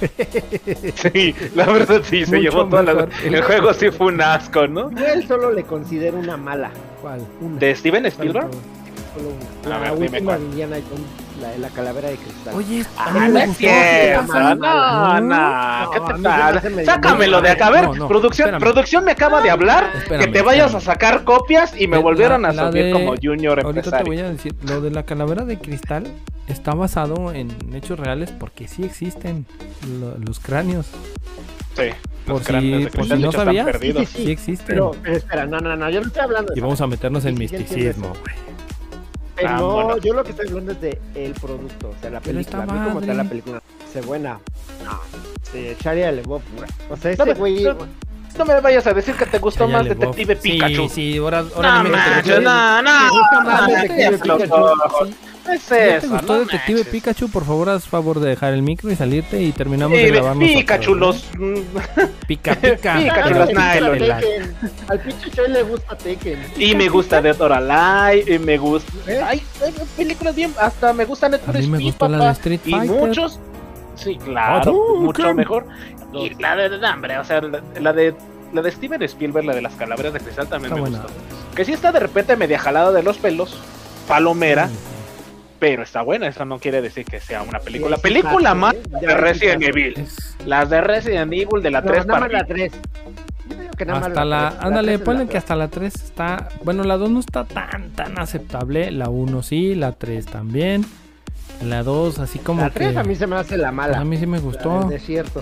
Sí, la verdad sí, se Mucho llevó toda la... El juego sí fue un asco, ¿no? Yo a él solo le considero una mala. ¿Cuál? Una. ¿De Steven Spielberg? Solo una. A La ver, dime última cuál. de Indiana Jones, la de la calavera de cristal. Oye, Ah, a mí me no. No, no, No, ¿qué te pasa? Sácamelo de acá. A ver, No, no, producción, espérame. producción me acaba de hablar Espérame, que te vayas espérame. a sacar copias y me La- volvieron a subir de- como junior Ahorita te voy empresario. a decir, lo de la calavera de cristal está basado en hechos reales porque sí existen lo- los cráneos. Sí, Por los cráneos si, de por cristal, si no hecho, están sabías, perdidos. sí, existen. Pero, pero espera, no, no, no, yo no estoy hablando de y vamos a meternos en misticismo, güey. Pero Ah, no, yo lo que estoy hablando es de el producto, o sea, la película. está A mí como tal la película se buena. No, sí, Sharia LeBeouf, güey. O sea, No, ese güey no me vayas a decir que te gustó más. Detective Pikachu. Sí, sí, ahora, ahora No, gustó. no, no, Me gusta más no, Pikachu. ojos. No es ¿Ya te eso, gustó no Detective manches. Pikachu? Por favor, haz favor de dejar el micro y salirte y terminamos de Sí, grabar nosotros, Pikachu, los... Pica, pica. Pikachu, los nylon. de. Al pinche Choy le gusta Tekken. Y me gusta Dead or Alive, y me gusta... ¿Eh? Hay, hay películas bien, hasta me gusta Net A for Speed, papá. de Street Y Fighter. muchos... Sí, claro, Hadouken. mucho mejor. Y la de, no, hombre, o sea, la, la de... La de Steven Spielberg, la de las calaveras de cristal, también Está me buena. gustó. Que sí está de repente media jalada de los pelos, palomera, pero está buena. Eso no quiere decir que sea una película. Sí, película sí, más de Resident sí, Evil. Es- Las de Resident Evil de la No, 3 nada para más la 3. Que nada más Hasta la, tres. ándale, la que hasta la 3 está, bueno, la 2 no está tan, tan aceptable, la 1 sí, la 3 también, la 2 así como La que, 3 a mí se me hace la mala. a mí sí me La gustó,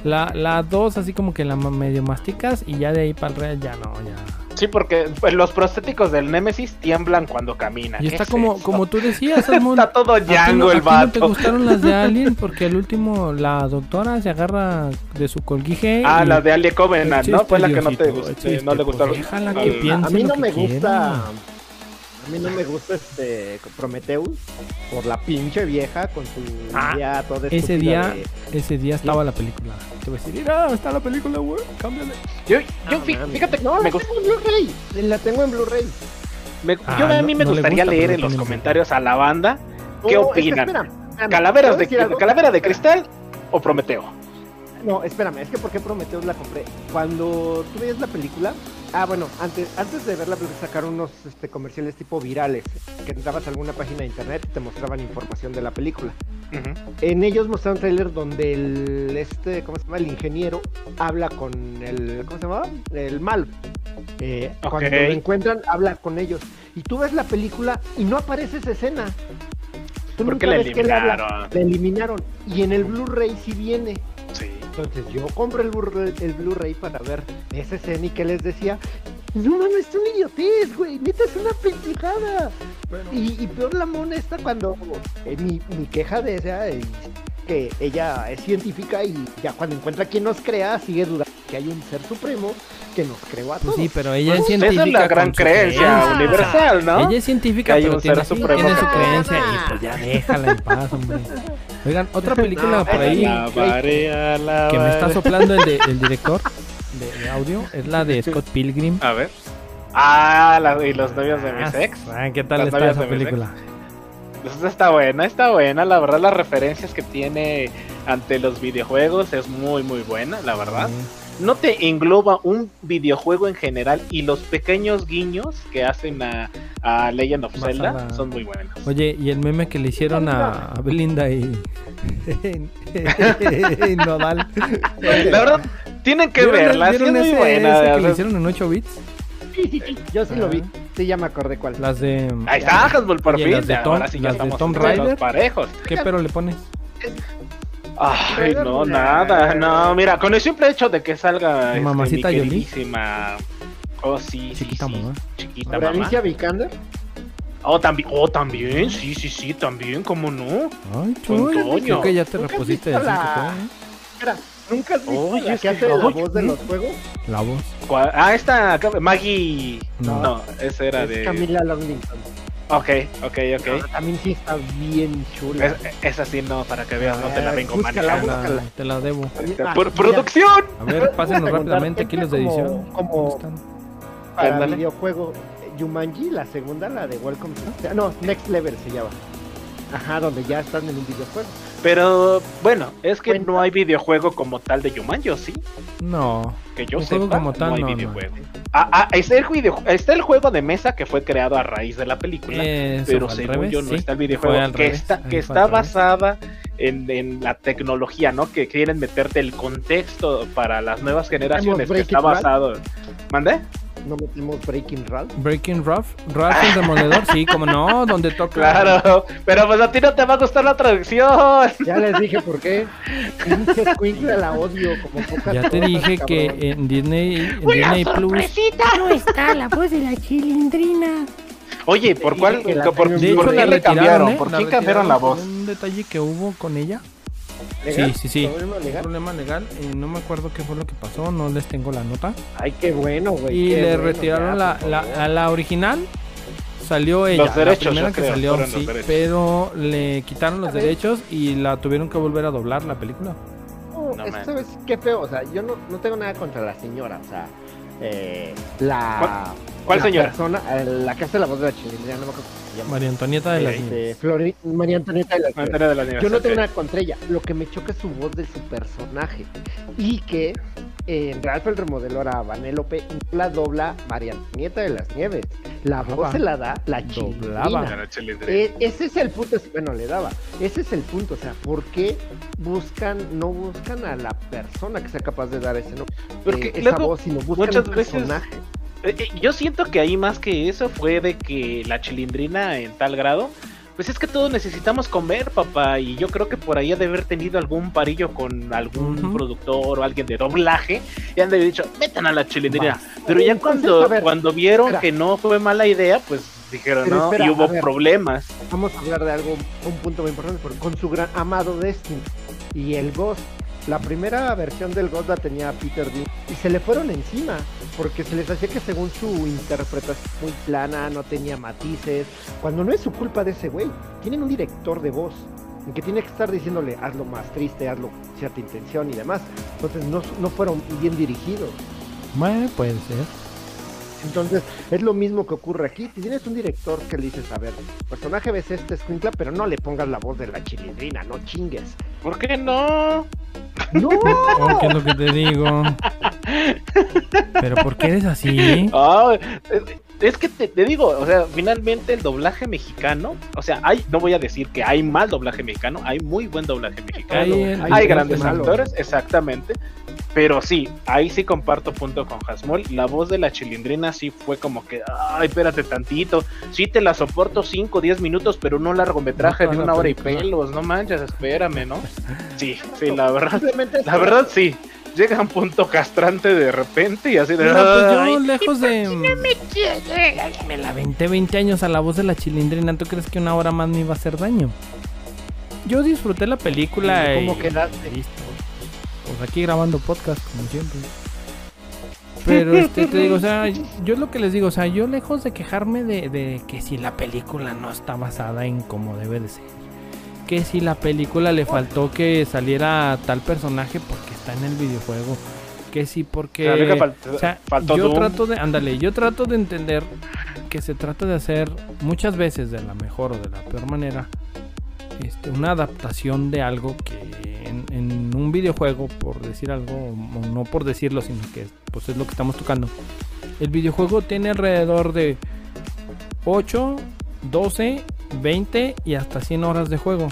la, la 2 así como que la ma- medio masticas y ya de ahí para el real ya no, ya. Sí, porque pues, los prostéticos del Nemesis tiemblan cuando camina. Y ¿Qué está es como, eso? como tú decías, Edmond, Está todo ¿a no- a el ti no te vato. gustaron las de Alien? Porque al último la doctora se agarra de su colguije Ah, y- la de Alien Covenant, ¿no? Fue la que no te gustó, no le pues, gustó. déjala al- que A piense mí lo no que me quiera. gusta. A mí no me gusta este Prometheus por la pinche vieja con su Ah, idea toda ese día- de- Ese día estaba la película. Te voy a decir, mira, está la película, güey, cámbiale. Yo, yo fí- fíjate, No, me la gustó. tengo en Blu-ray. La tengo en Blu-ray. me- Ah, yo a no- mí me no le gustaría gusta, leer en los comentarios a la banda ¿Qué que opinan? calaveras ¿Puedo de calavera de cristal o Prometeo. No, espérame, es que ¿por qué Prometheus la compré? Cuando tú veías la película, ah, bueno, antes, antes de ver la película sacaron unos este, comerciales tipo virales, que entrabas a alguna página de internet y te mostraban información de la película. En ellos mostraron trailer donde el, este, ¿cómo se llama? El ingeniero habla con el, ¿cómo se llama? El mal. Eh, Cuando lo encuentran, habla con ellos. Y tú ves la película y no aparece esa escena. Tú ¿Por nunca qué que él habla. eliminaron? La eliminaron. Y en el Blu-ray sí viene. Entonces yo compro el Blu-ray el Blu-ray para ver esa escena y que les decía, no mames, es una idiotez, güey, neta es una pendejada. Y, y peor la mona está cuando eh, mi, mi queja de esa es que ella es científica y ya cuando encuentra quien nos crea sigue dudando que hay un ser supremo que nos creó a Pues todos. sí, pero ella es científica. esa es la gran creencia creencia. universal, ¿no? Ella es científica, Que hay pero un tiene, ser supremo tiene su creencia y pues ya déjala en paz, hombre. Oigan, otra película No, por ahí Alabaré, que me está soplando el, de- el director de, de audio es la de Scott Pilgrim. A ver. Ah, la, y los novios de mis Ah, ex. ah, ¿Qué tal Las está esa de mis ex. película? Pues está buena, está buena. La verdad, las referencias que tiene ante los videojuegos es muy, muy buena, la verdad. No te engloba un videojuego en general y los pequeños guiños que hacen a, a Legend of Zelda son muy buenos. Oye, y el meme que le hicieron a, a Belinda y. y Nodal. La verdad, tienen que ¿Vieron el- verla, es muy ese- buena. ese que le hicieron en 8 bits? Sí, sí, sí, yo sí lo vi, Ah. sí ya me acordé cuál. Las de. Ahí está, Hasbull, por Oye, fin. las de Tom- ahora sí ya las de Tomb entre los Raider. parejos. ¿Qué pero le pones? Ay, no, nah. nada. No, mira, con el simple hecho de que salga este, Mamacita mi Jolie. queridísima. Oh, sí, sí, Chiquita sí. mamá. Chiquita ¿Habrá mamá. Alicia Vikander? Oh, también, oh, también, sí, sí, sí, también, ¿cómo no? Ay, chulo. Creo que ya te ¿Nunca has repusiste de visto 5 la- ¿eh? Espera, ¿nunca has visto Oye, la es que hace la voz de los juegos? La voz. ¿Cuál? Ah, esta, Maggie. No. No, esa era Es de. Camila Longlington. Ok, ok, ok. Ah, También sí está bien chula. Es- esa sí, no, para que veas, no te la Ah, vengo búscala, Te manejando. la, te la debo. Ah, por- mira, ¡Producción! A ver, pásenos rápidamente kilos de entra como- edición. como- ¿Cómo están? Para Ándale. videojuego eh, Jumanji, la segunda, la de Welcome to... No, Next Level se llama. Ajá, donde ya están en un videojuego. Pero bueno, es que no hay videojuego como tal de Jumanji, ¿o ¿sí? No. Que yo sepa, como tal, no hay no, no. videojuego. Ah, ah, está, el video- está el juego de mesa que fue creado a raíz de la película. Eso pero según revés, yo no sí. está el videojuego que revés, está que está basada en, en la tecnología no que quieren meterte el contexto para las nuevas generaciones que está basado ¿Mandé? No metemos Breaking Ralph. Breaking Ralph. Ralph el demoledor, sí, como no, donde toca. Claro, pero pues a ti no te va a gustar la traducción. Ya les dije por qué. Pinche la odio como pocas Ya te dije que en Disney, en Disney Plus. No está la voz de la chilindrina. Oye, ¿por cuál? ¿Por, por la le retiraron, cambiaron? ¿eh? ¿Por La quién cambiaron la voz? Un detalle que hubo con ella. ¿Legal? Sí, sí, sí. ¿Problema legal? Problema legal. eh, no me acuerdo qué fue lo que pasó. No les tengo la nota. Ay, qué bueno, güey. Y le bueno, retiraron ya, la, la, a la original. Salió ella, Los derechos, la primera que creo, salió, sí, derechos. pero le quitaron los derechos y la tuvieron que volver a doblar la película. No, No, es- man. ¿sabes qué feo? O sea, yo no, no tengo nada contra la señora, o sea, eh, la... ¿Cuál la señora? persona, eh, la que hace la voz de la chilindrina, no me acuerdo se llama. María Antonieta de las Nieves. Este, Flori- María Antonieta de las Nieves. Mantener de la nieve, Yo no tengo nada contra ella. Lo que me choca es su voz de su personaje. Y que eh, en Ralph el Remodelor a Vanélope la dobla María Antonieta de las Nieves. La Doblaba. voz se la da la Doblaba. chilindrina. Eh, ese es el punto, bueno, le daba. Ese es el punto, o sea, ¿por qué buscan, no buscan a la persona que sea capaz de dar ese no, Porque eh, esa luego, voz, sino buscan muchas veces- personaje? Eh, eh, Yo siento que ahí más que eso fue de que la chilindrina en tal grado, pues es que todos necesitamos comer, papá, y yo creo que por ahí ha de haber tenido algún parillo con algún productor o alguien de doblaje, y han de haber dicho, metan a la chilindrina. Pero ya Entonces, cuando, ver, cuando vieron espera. que no fue mala idea, pues dijeron, Pero no, espera, y hubo ver. problemas. Vamos a hablar de algo, un punto muy importante, con su gran amado Destiny y el Ghost. La primera versión del Ghost la tenía Peter Dean y se le fueron encima porque se les hacía que según su interpretación muy plana, no tenía matices, cuando no es su culpa de ese güey. Tienen un director de voz en que tiene que estar diciéndole hazlo más triste, hazlo con cierta intención y demás. Entonces no, no fueron bien dirigidos. Bueno, puede ser. Entonces, es lo mismo que ocurre aquí. Si tienes un director que le dices, a ver, personaje ves este escuincla, pero no le pongas la voz de la chilindrina, no chingues. ¿Por qué no? ¡No! Oh, ¿Qué es lo que te digo? Pero ¿por qué eres así? Ah, es- que te, te digo, o sea, finalmente el doblaje mexicano, o sea, hay, no voy a decir que hay mal doblaje mexicano, hay muy buen doblaje mexicano, Hay- hay, hay buenos grandes actores, exactamente, pero sí, ahí sí comparto punto con Hasmol, la voz de la chilindrina sí fue como que, ay, espérate tantito, sí te la soporto 5 o 10 minutos, pero no largometraje No de una hora y pelos, no manches, espérame, ¿no? Sí, sí, la verdad, la verdad sí, llega a un punto castrante de repente y así de... Mira, pues yo "Ay, lejos de... Me la venté 20 años a la voz de la chilindrina. ¿Tú crees que una hora más me iba a hacer daño? Yo disfruté la película y... ¿Cómo quedaste? Listo. Pues aquí grabando podcast, como siempre. Pero este, te digo, o sea, yo lo que les digo, o sea, yo lejos de quejarme de, de que si la película no está basada en como debe de ser, que si la película le faltó que saliera tal personaje porque está en el videojuego, que si porque... Pero nunca fal- O sea, faltó yo Doom. trato de, ándale, yo trato de entender que se trata de hacer muchas veces de la mejor o de la peor manera este, una adaptación de algo que en, en un videojuego, por decir algo, o no por decirlo, sino que pues es lo que estamos tocando. El videojuego tiene alrededor de 8, 12, 20 y hasta 100 horas de juego.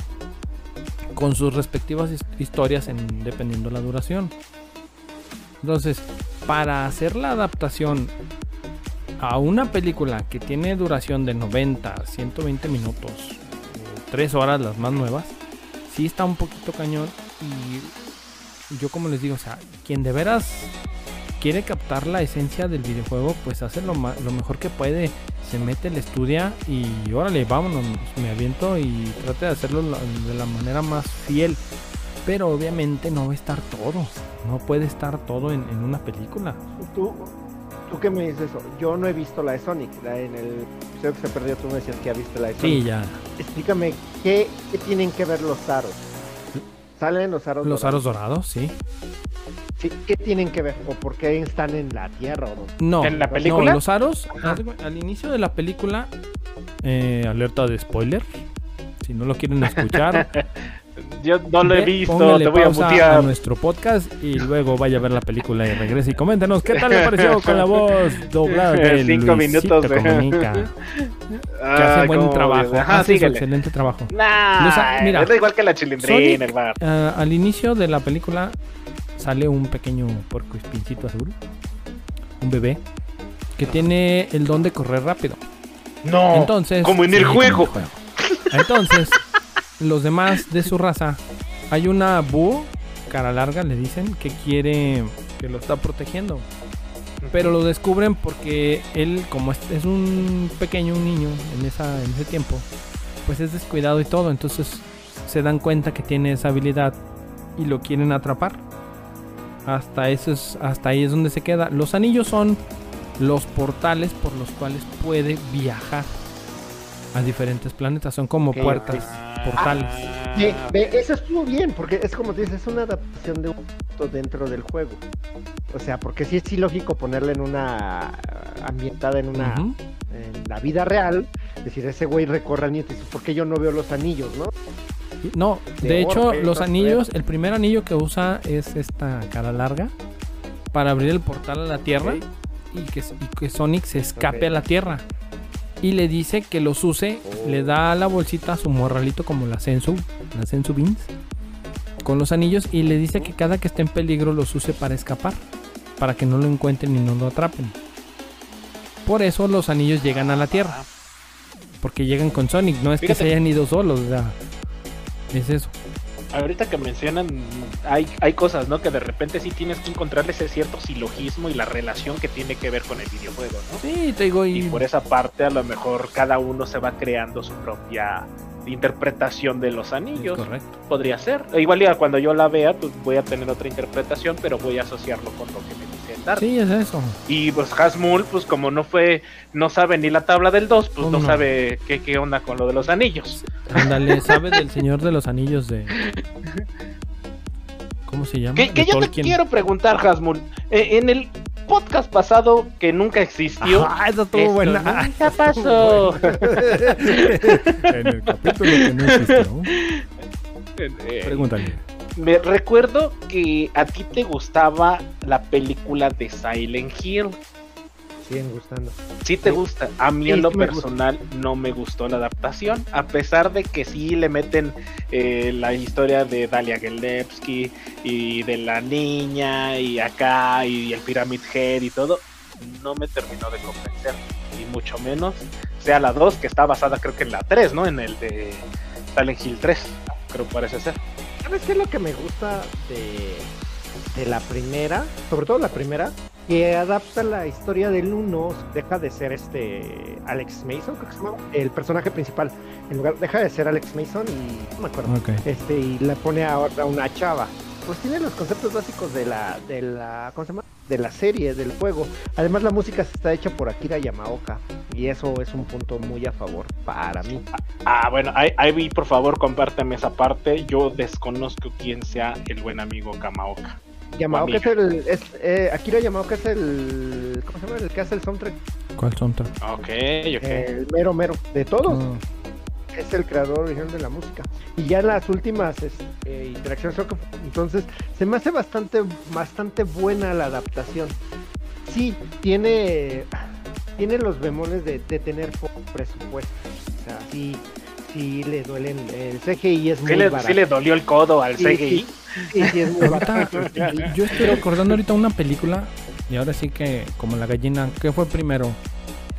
Con sus respectivas his- historias en, dependiendo la duración. Entonces, para hacer la adaptación a una película que tiene duración de 90 a 120 minutos, 3 horas las más nuevas, sí está un poquito cañón. Y yo, como les digo, o sea, quien de veras quiere captar la esencia del videojuego, pues hace lo, lo mejor que puede. Se mete, le estudia y órale, vámonos, me aviento y trate de hacerlo de la manera más fiel. Pero obviamente no va a estar todo. No puede estar todo en, en una película. ¿Tú, ¿Tú qué me dices eso? Yo no he visto la de Sonic. La, en el episodio que se perdió tú me decías que ya viste la de Sonic. Sí, ya. Explícame, ¿qué, qué tienen que ver los aros? ¿Salen los aros Los dorados? aros dorados, sí. Sí, ¿Qué tienen que ver? ¿O por qué están en la Tierra? ¿O dónde? No, ¿En la no, película? los aros, Ajá. al inicio de la película, eh, alerta de spoiler. Si no lo quieren escuchar, Yo no lo he visto, te voy a mutear. nuestro podcast y luego vaya a ver la película y regrese y coméntenos qué tal le pareció con la voz doblada de Cinco Luisito minutos de- Comunica, que Ah, hace buen trabajo. Ajá, hace su excelente trabajo. Nah, Los a- mira, es igual que la chilindrina, Sonic, el bar. Ah, al inicio de la película sale un pequeño porco espincito azul, un bebé que tiene el don de correr rápido. No, Entonces, como en el sí, juego. Entonces, los demás de su raza, hay una búho, cara larga, le dicen, que quiere, que lo está protegiendo. Pero lo descubren porque él, como es, es un pequeño, un niño en, esa, en ese tiempo, pues es descuidado y todo. Entonces se dan cuenta que tiene esa habilidad y lo quieren atrapar. Hasta eso es, hasta ahí es donde se queda. Los anillos son los portales por los cuales puede viajar a diferentes planetas. Son como puertas, portales. Ve, ve, eso estuvo bien, porque es como dices, es una adaptación de un punto dentro del juego. O sea, porque sí es ilógico ponerle en una ah, ambientada en una en la vida real, decir ese güey recorre anillos, y dices, ¿por qué yo no veo los anillos, no? No, De de hecho, orbe, los no anillos, el primer anillo que usa es esta cara larga para abrir el portal a la Tierra y, que, y que Sonic se escape a la Tierra. Y le dice que los use, Oh. le da la bolsita a su morralito como la Sensu, la Sensu Beans, con los anillos y le dice que cada que esté en peligro los use para escapar, para que no lo encuentren y no lo atrapen. Por eso los anillos llegan a la Tierra, porque llegan con Sonic, no es que se hayan ido solos, o sea, es eso. Ahorita que mencionan, hay, hay cosas, ¿no? Que de repente sí tienes que encontrarle ese cierto silogismo y la relación que tiene que ver con el videojuego, ¿no? Sí, te digo, Y y por esa parte a lo mejor cada uno se va creando su propia interpretación de los anillos. correcto. Podría ser. Igual ya cuando yo la vea, pues voy a tener otra interpretación, pero voy a asociarlo con lo que me Sí, es eso. Y pues Hasmul, pues como no fue, no sabe ni la tabla del 2, pues no, no. sabe qué, qué onda con lo de los anillos. Ándale, sabe del Señor de los Anillos de. ¿Cómo se llama? Que, yo te quiero preguntar, Hasmul. eh, en el podcast pasado que nunca existió. Ah, esa estuvo esto buena. nunca pasó. en el capítulo que no existió. Eh, Pregúntale. Me recuerdo que a ti te gustaba la película de Silent Hill. Siguen gustando. Sí te Sí. gusta. A mí Sí, en lo sí personal no me gustó la adaptación, a pesar de que sí le meten eh, la historia de Dalia Gelevsky y de la niña y acá y el Pyramid Head y todo, no me terminó de convencer. Y mucho menos sea la 2, que está basada creo que en la 3, ¿no? En el de Silent Hill 3, creo que parece ser. ¿Sabes qué es lo que me gusta de, de la primera? Sobre todo la primera, que adapta la historia del uno, deja de ser este Alex Mason, creo que se llama, el personaje principal. En lugar, deja de ser Alex Mason y no me acuerdo. Ok. Este, y le pone ahora una chava. Pues tiene los conceptos básicos de la, de la, ¿cómo se llama? De la serie, del juego. Además la música está hecha por Akira Yamaoka. Y eso es un punto muy a favor para mí. Ah, bueno, ahí, ahí vi, por favor, compárteme esa parte. Yo desconozco quién sea el buen amigo Kamaoka. Yamaoka es el, es, eh, Akira Yamaoka es el, ¿cómo se llama? El que hace el soundtrack, ¿Cuál soundtrack? Ok, ok. el mero mero de todos. Ah, Es el creador original de la música. Y ya en las últimas es- eh, interacciones, entonces se me hace bastante, bastante buena la adaptación. Sí, tiene, tiene los bemoles de, de tener poco presupuesto. O sea, sí, sí le duelen. El CGI es muy ¿Sí le, barato. sí le dolió el codo al Sí, CGI? Sí, sí, es muy Ahorita, barato. yo estoy recordando ahorita una película y ahora sí que, como la gallina, ¿qué fue primero?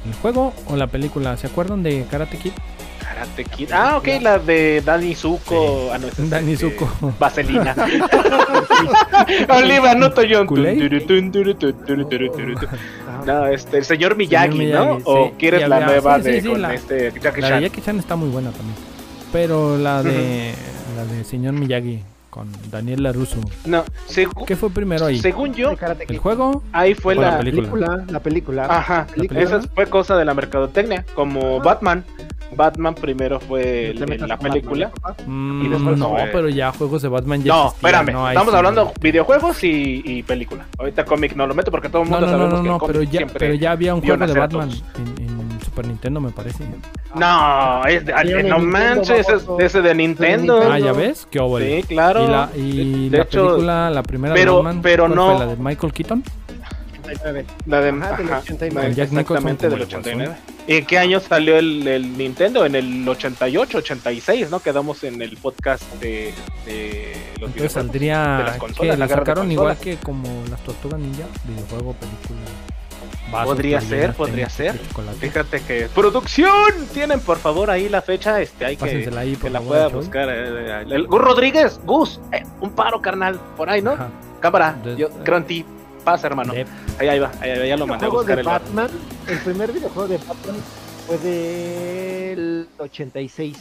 ¿El juego o la película? ¿Se acuerdan de Karate Kid? Karate Kid. Ah, ok, la de Danny Zuko. Ah, no, es, Danny este, Zuko. Vaselina. Oliva, no Toyon. Ajá. No, este, el señor Miyagi, Miyagi, ¿no? sí. ¿O quieres la nueva sí, sí, de sí, con la- este Jackie La de Chan? Jackie Chan está muy buena también. Pero la de la de señor Miyagi con Daniel LaRusso. No, ¿Qué fue primero ahí? según yo, ¿El juego? ahí fue la la. película? película, la película. Ajá, película. esa fue cosa de la mercadotecnia, como Batman. Batman primero fue el- la película. Batman. Mm, Y después no, fue- pero ya juegos de Batman ya No, existían, espérame, no, estamos sí. hablando videojuegos y, y película. Ahorita cómic no lo meto porque todo el mundo no, no, sabemos no, que no, el cómic pero ya, siempre... pero ya había un juego de Batman en, en Super Nintendo, me parece. No, es de, en no Nintendo, manches, ese, baboso. ese de Nintendo. Ah, ¿ya ves? ¿Qué óvole? Sí, claro. Y la, y De la hecho, película, la primera pero- de Batman, pero ¿cuál no- fue? ¿La de Michael Keaton? 89. La de Ajá, del ajá, 89. la- Jack Nicholson exactamente del el Guasón. 89. ¿Y en qué año salió el, el Nintendo? En el 88, 86, ¿no? Quedamos en el podcast de, de los Entonces saldría de las consolas, que la de sacaron igual que como las Tortugas Ninja, videojuego, película. Podría ser, podría ser. Fíjate que producción tienen por favor ahí la fecha, este hay que, Pásensela ahí, por que la favor, pueda buscar. eh, eh, el Gus Rodríguez, Gus, eh, un paro carnal, por ahí, ¿no? Ajá. Cámara, De- yo creo en ti. Pasa, hermano. De- Ahí, ahí va, ahí, ahí ya lo mandé a buscar de el. Batman, el primer videojuego de Batman fue del 86.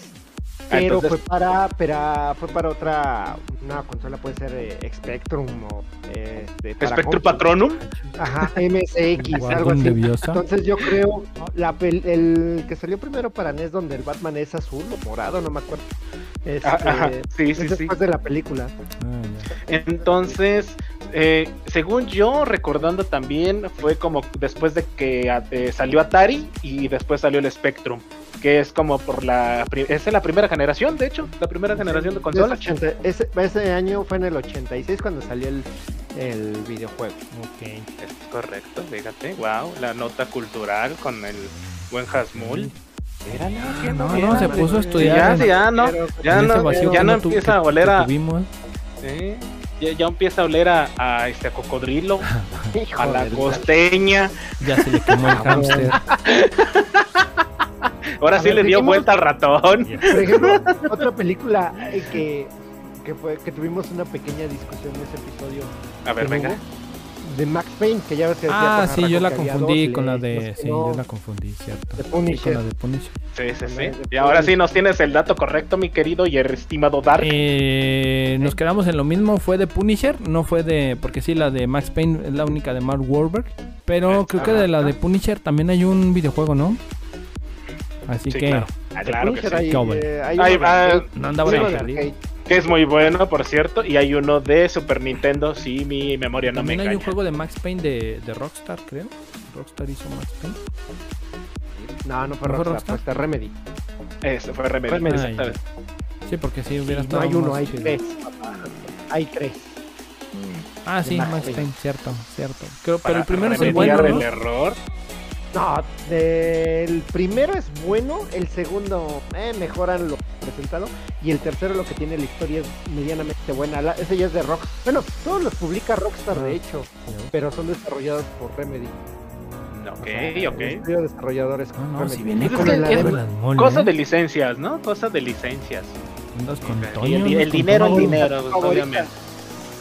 Pero entonces- fue para, para, fue para otra, una consola puede ser eh, Spectrum o este, para Spectrum. Patronum. Ajá, MSX, algo así. Entonces yo creo la el que salió primero para NES donde el Batman es azul o morado, no me acuerdo. Este, Ah, ajá, sí, es sí, sí. después de la película. Ah. Entonces, eh, según yo, recordando también, fue como después de que eh, salió Atari y después salió el Spectrum, que es como por la... Es la primera generación, de hecho, la primera generación de consolas. 80 ese, ese año fue en el 86 cuando salió el, el videojuego. Ok. Es correcto, fíjate, wow, la nota cultural con el buen Hasmul. Mírala, que No, mira, no, se puso a Sí, estudiar. Ya, en- sí, ya no, ya no, ya no tu- empieza a oler a, tuvimos. sí, ya, ya empieza a oler a, a, este a cocodrilo, a la costeña. Ya se le quemó el hámster. Ahora A sí ver, le dio dijimos- vuelta al ratón. Por ejemplo, otra película eh, que, que fue que tuvimos una pequeña discusión en ese episodio A ver, venga. hubo, de Max Payne, que ya ves que decía Ah, sí, yo la confundí dos con la de. no sé, Sí, no, yo la confundí, cierto. De Sí, con Punisher. la de Punisher. Sí, sí, sí. Y ahora sí Punisher. nos tienes el dato correcto, mi querido y estimado Dark. Eh, nos quedamos en lo mismo, fue de Punisher, no fue de, porque sí, la de Max Payne es la única de Mark Wahlberg, pero creo que de la de Punisher también hay un videojuego, ¿no? Así Sí, que claro. De Claro que Punisher sí. hay, eh, hay arcade, no andaba perdido. arcade. Que es muy bueno, por cierto. Y hay uno de Super Nintendo, si mi memoria no También me hay un engaña. juego de Max Payne de, de Rockstar, creo. Rockstar hizo Max Payne. No, no fue ¿No fue Rockstar, Rockstar? fue este Remedy. Ese fue Remedy. Remedy. exactamente. Sí, porque sí hubiera No estado hay uno, más hay chido. tres. Hay tres. Ah, sí, Max Max Payne. Cierto, cierto. Creo, pero el primero es el bueno, ¿no? el error. No, de- el primero es bueno, el segundo eh, mejoran lo presentado y el tercero lo que tiene la historia es medianamente buena. La- ese ya es de Rockstar. Bueno, todos los publica Rockstar Ah. de hecho, pero son desarrollados por Remedy. Ok, ok. estudio de desarrolladores No, con no, Remedy. si viene con es el que dedo es en las moles, Cosa ¿eh? de licencias, ¿no? Cosa de licencias. Con Toño, el, el con dinero, el dinero, obviamente.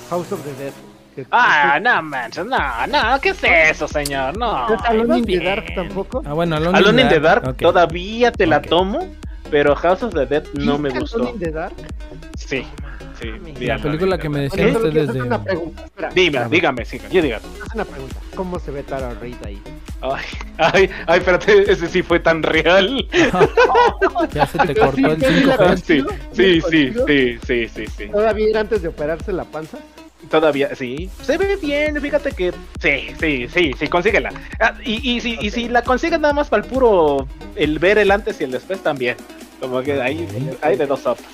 House of the Dead. Que- Ah, no manches, no, no, ¿qué es eso, señor? No. ¿No es Alone in the. Dark tampoco? Ah, bueno, Alone, Alone in the Dark ok. todavía te la tomo, pero House of the Dead no me ¿Viste gustó. Alone in the Dark? Sí, sí. vi La película que me decían ustedes de... una pregunta. Espera, Dime, Espérame. dígame, sí, yo diga. haz una pregunta. ¿Cómo se ve Tara Reid ahí? Ay, ay, ay, espérate, ese sí fue tan real. Ya se te cortó sí, el ¿qué es la 5G. Ah, sí, sí, sí, sí, sí, sí, sí. ¿Todavía era antes de operarse la panza? Todavía, sí. Se ve bien, fíjate que. Sí, sí, sí, sí, consíguela. Ah, y, y, si, y si la consigues nada más para el puro. El ver el antes y el después también. Como que hay, hay de dos sopas.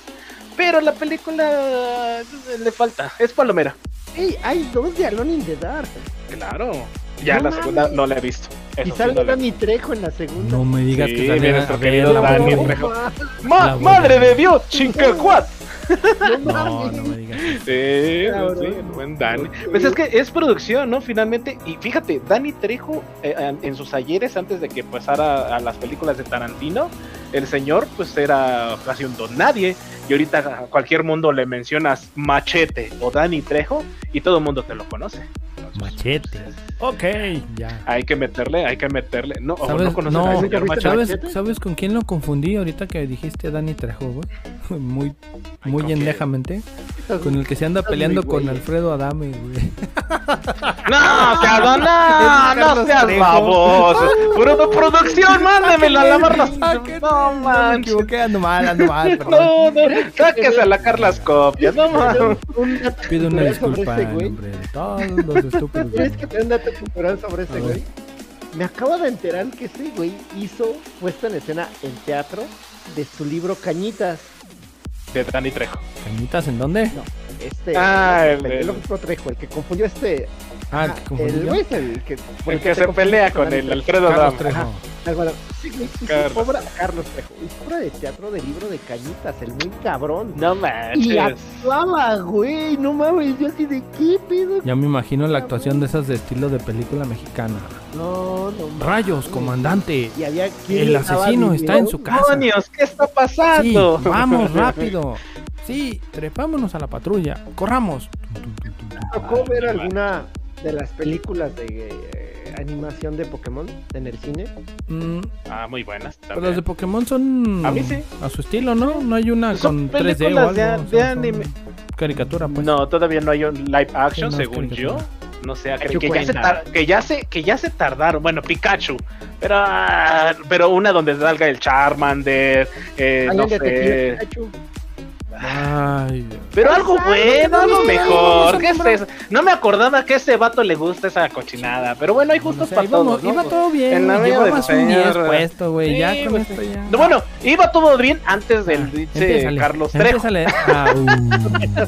Pero la película. Le falta. Es palomera. ¡Ey! Hay dos de Alone in the Dark. Claro. Ya No la mames. segunda no la he visto. Y Eso sí sale no Dani Trejo en la segunda. No me digas Sí, que sale nuestro querido la Dani. Trejo. ma- ¡Ma- La ¡Madre de Dios! ¡Chincacuat! no No, me digas. Sí, el buen Dani. Pues es que es producción, ¿no? Finalmente, y fíjate, Dani Trejo, eh, en- en sus ayeres, antes de que pasara a las películas de Tarantino, el señor, pues era casi un don nadie. Y ahorita a cualquier mundo le mencionas Machete o Dani Trejo y todo el mundo te lo conoce. Machete. Ok, ya. Hay que meterle, hay que meterle. No, ¿Sabes? no conoces No, señor ¿viste Machete. ¿Sabes, Machete? ¿Sabes con quién lo confundí ahorita que dijiste Dani Trejo, güey? Muy, muy endejamente. Con el que se anda peleando con güey. Alfredo Adame, güey. No, seas, no, no, seas Trejo. baboso. Puro producción, mándamela a lavar las. No no, no me equivoqué, ando mal, ando mal, perdón. No, no, sáquese a la Carlas copias, no dato Pido una disculpa en nombre de todos los ¿Quieres güey. que te un dato cultural sobre ese güey? Me acabo de enterar que ese güey hizo puesta en escena en teatro de su libro Cañitas. De Dani Trejo. ¿Cañitas en dónde? Este, Ah, el, el- el otro Trejo, el que confundió este. Ah, ajá, que el güey es el que, El se pelea con Dani el. Alfredo bueno, sí, hizo Carlos. obra, Carlos Trejo, hizo obra de teatro de libro de Cañitas, el muy cabrón. No Y manches. actuaba, güey, no mames, yo así de qué pedo. Ya me imagino la actuación de esas de estilo de película mexicana. No, no mames. Rayos, comandante. Y había quien El asesino está en su casa. ¡Demonios! ¿Qué está Sí, pasando? vamos rápido. Sí, trepámonos a la patrulla. Corramos. tocó ver alguna de las películas de eh, animación de Pokémon en el cine. Mm, Ah, muy buenas. pero también. los de Pokémon son A mí sí. a su estilo, ¿no? No hay una Son con 3D o películas algo. de- de son anime. Caricatura, pues. No, todavía no hay un live action, Sí, no, según yo. No sé, que, que ya se tar- que ya se que ya se tardaron. Bueno, Pikachu, pero ah, pero una donde salga el Charmander, eh, no sé. Pikachu. Ay. Pero algo bueno, algo mejor. ¿Qué a es eso? No me acordaba que a ese vato le gusta esa cochinada. Pero bueno, hay O gustos sea, para todos. ¿no? Iba todo bien, En la güey, vida del llevabas un 10 señor. puesto, güey. Sí, ya con pues, esto ya. No, Bueno, iba todo bien antes del Ah, dice Carlos Trejo. Ah, uh.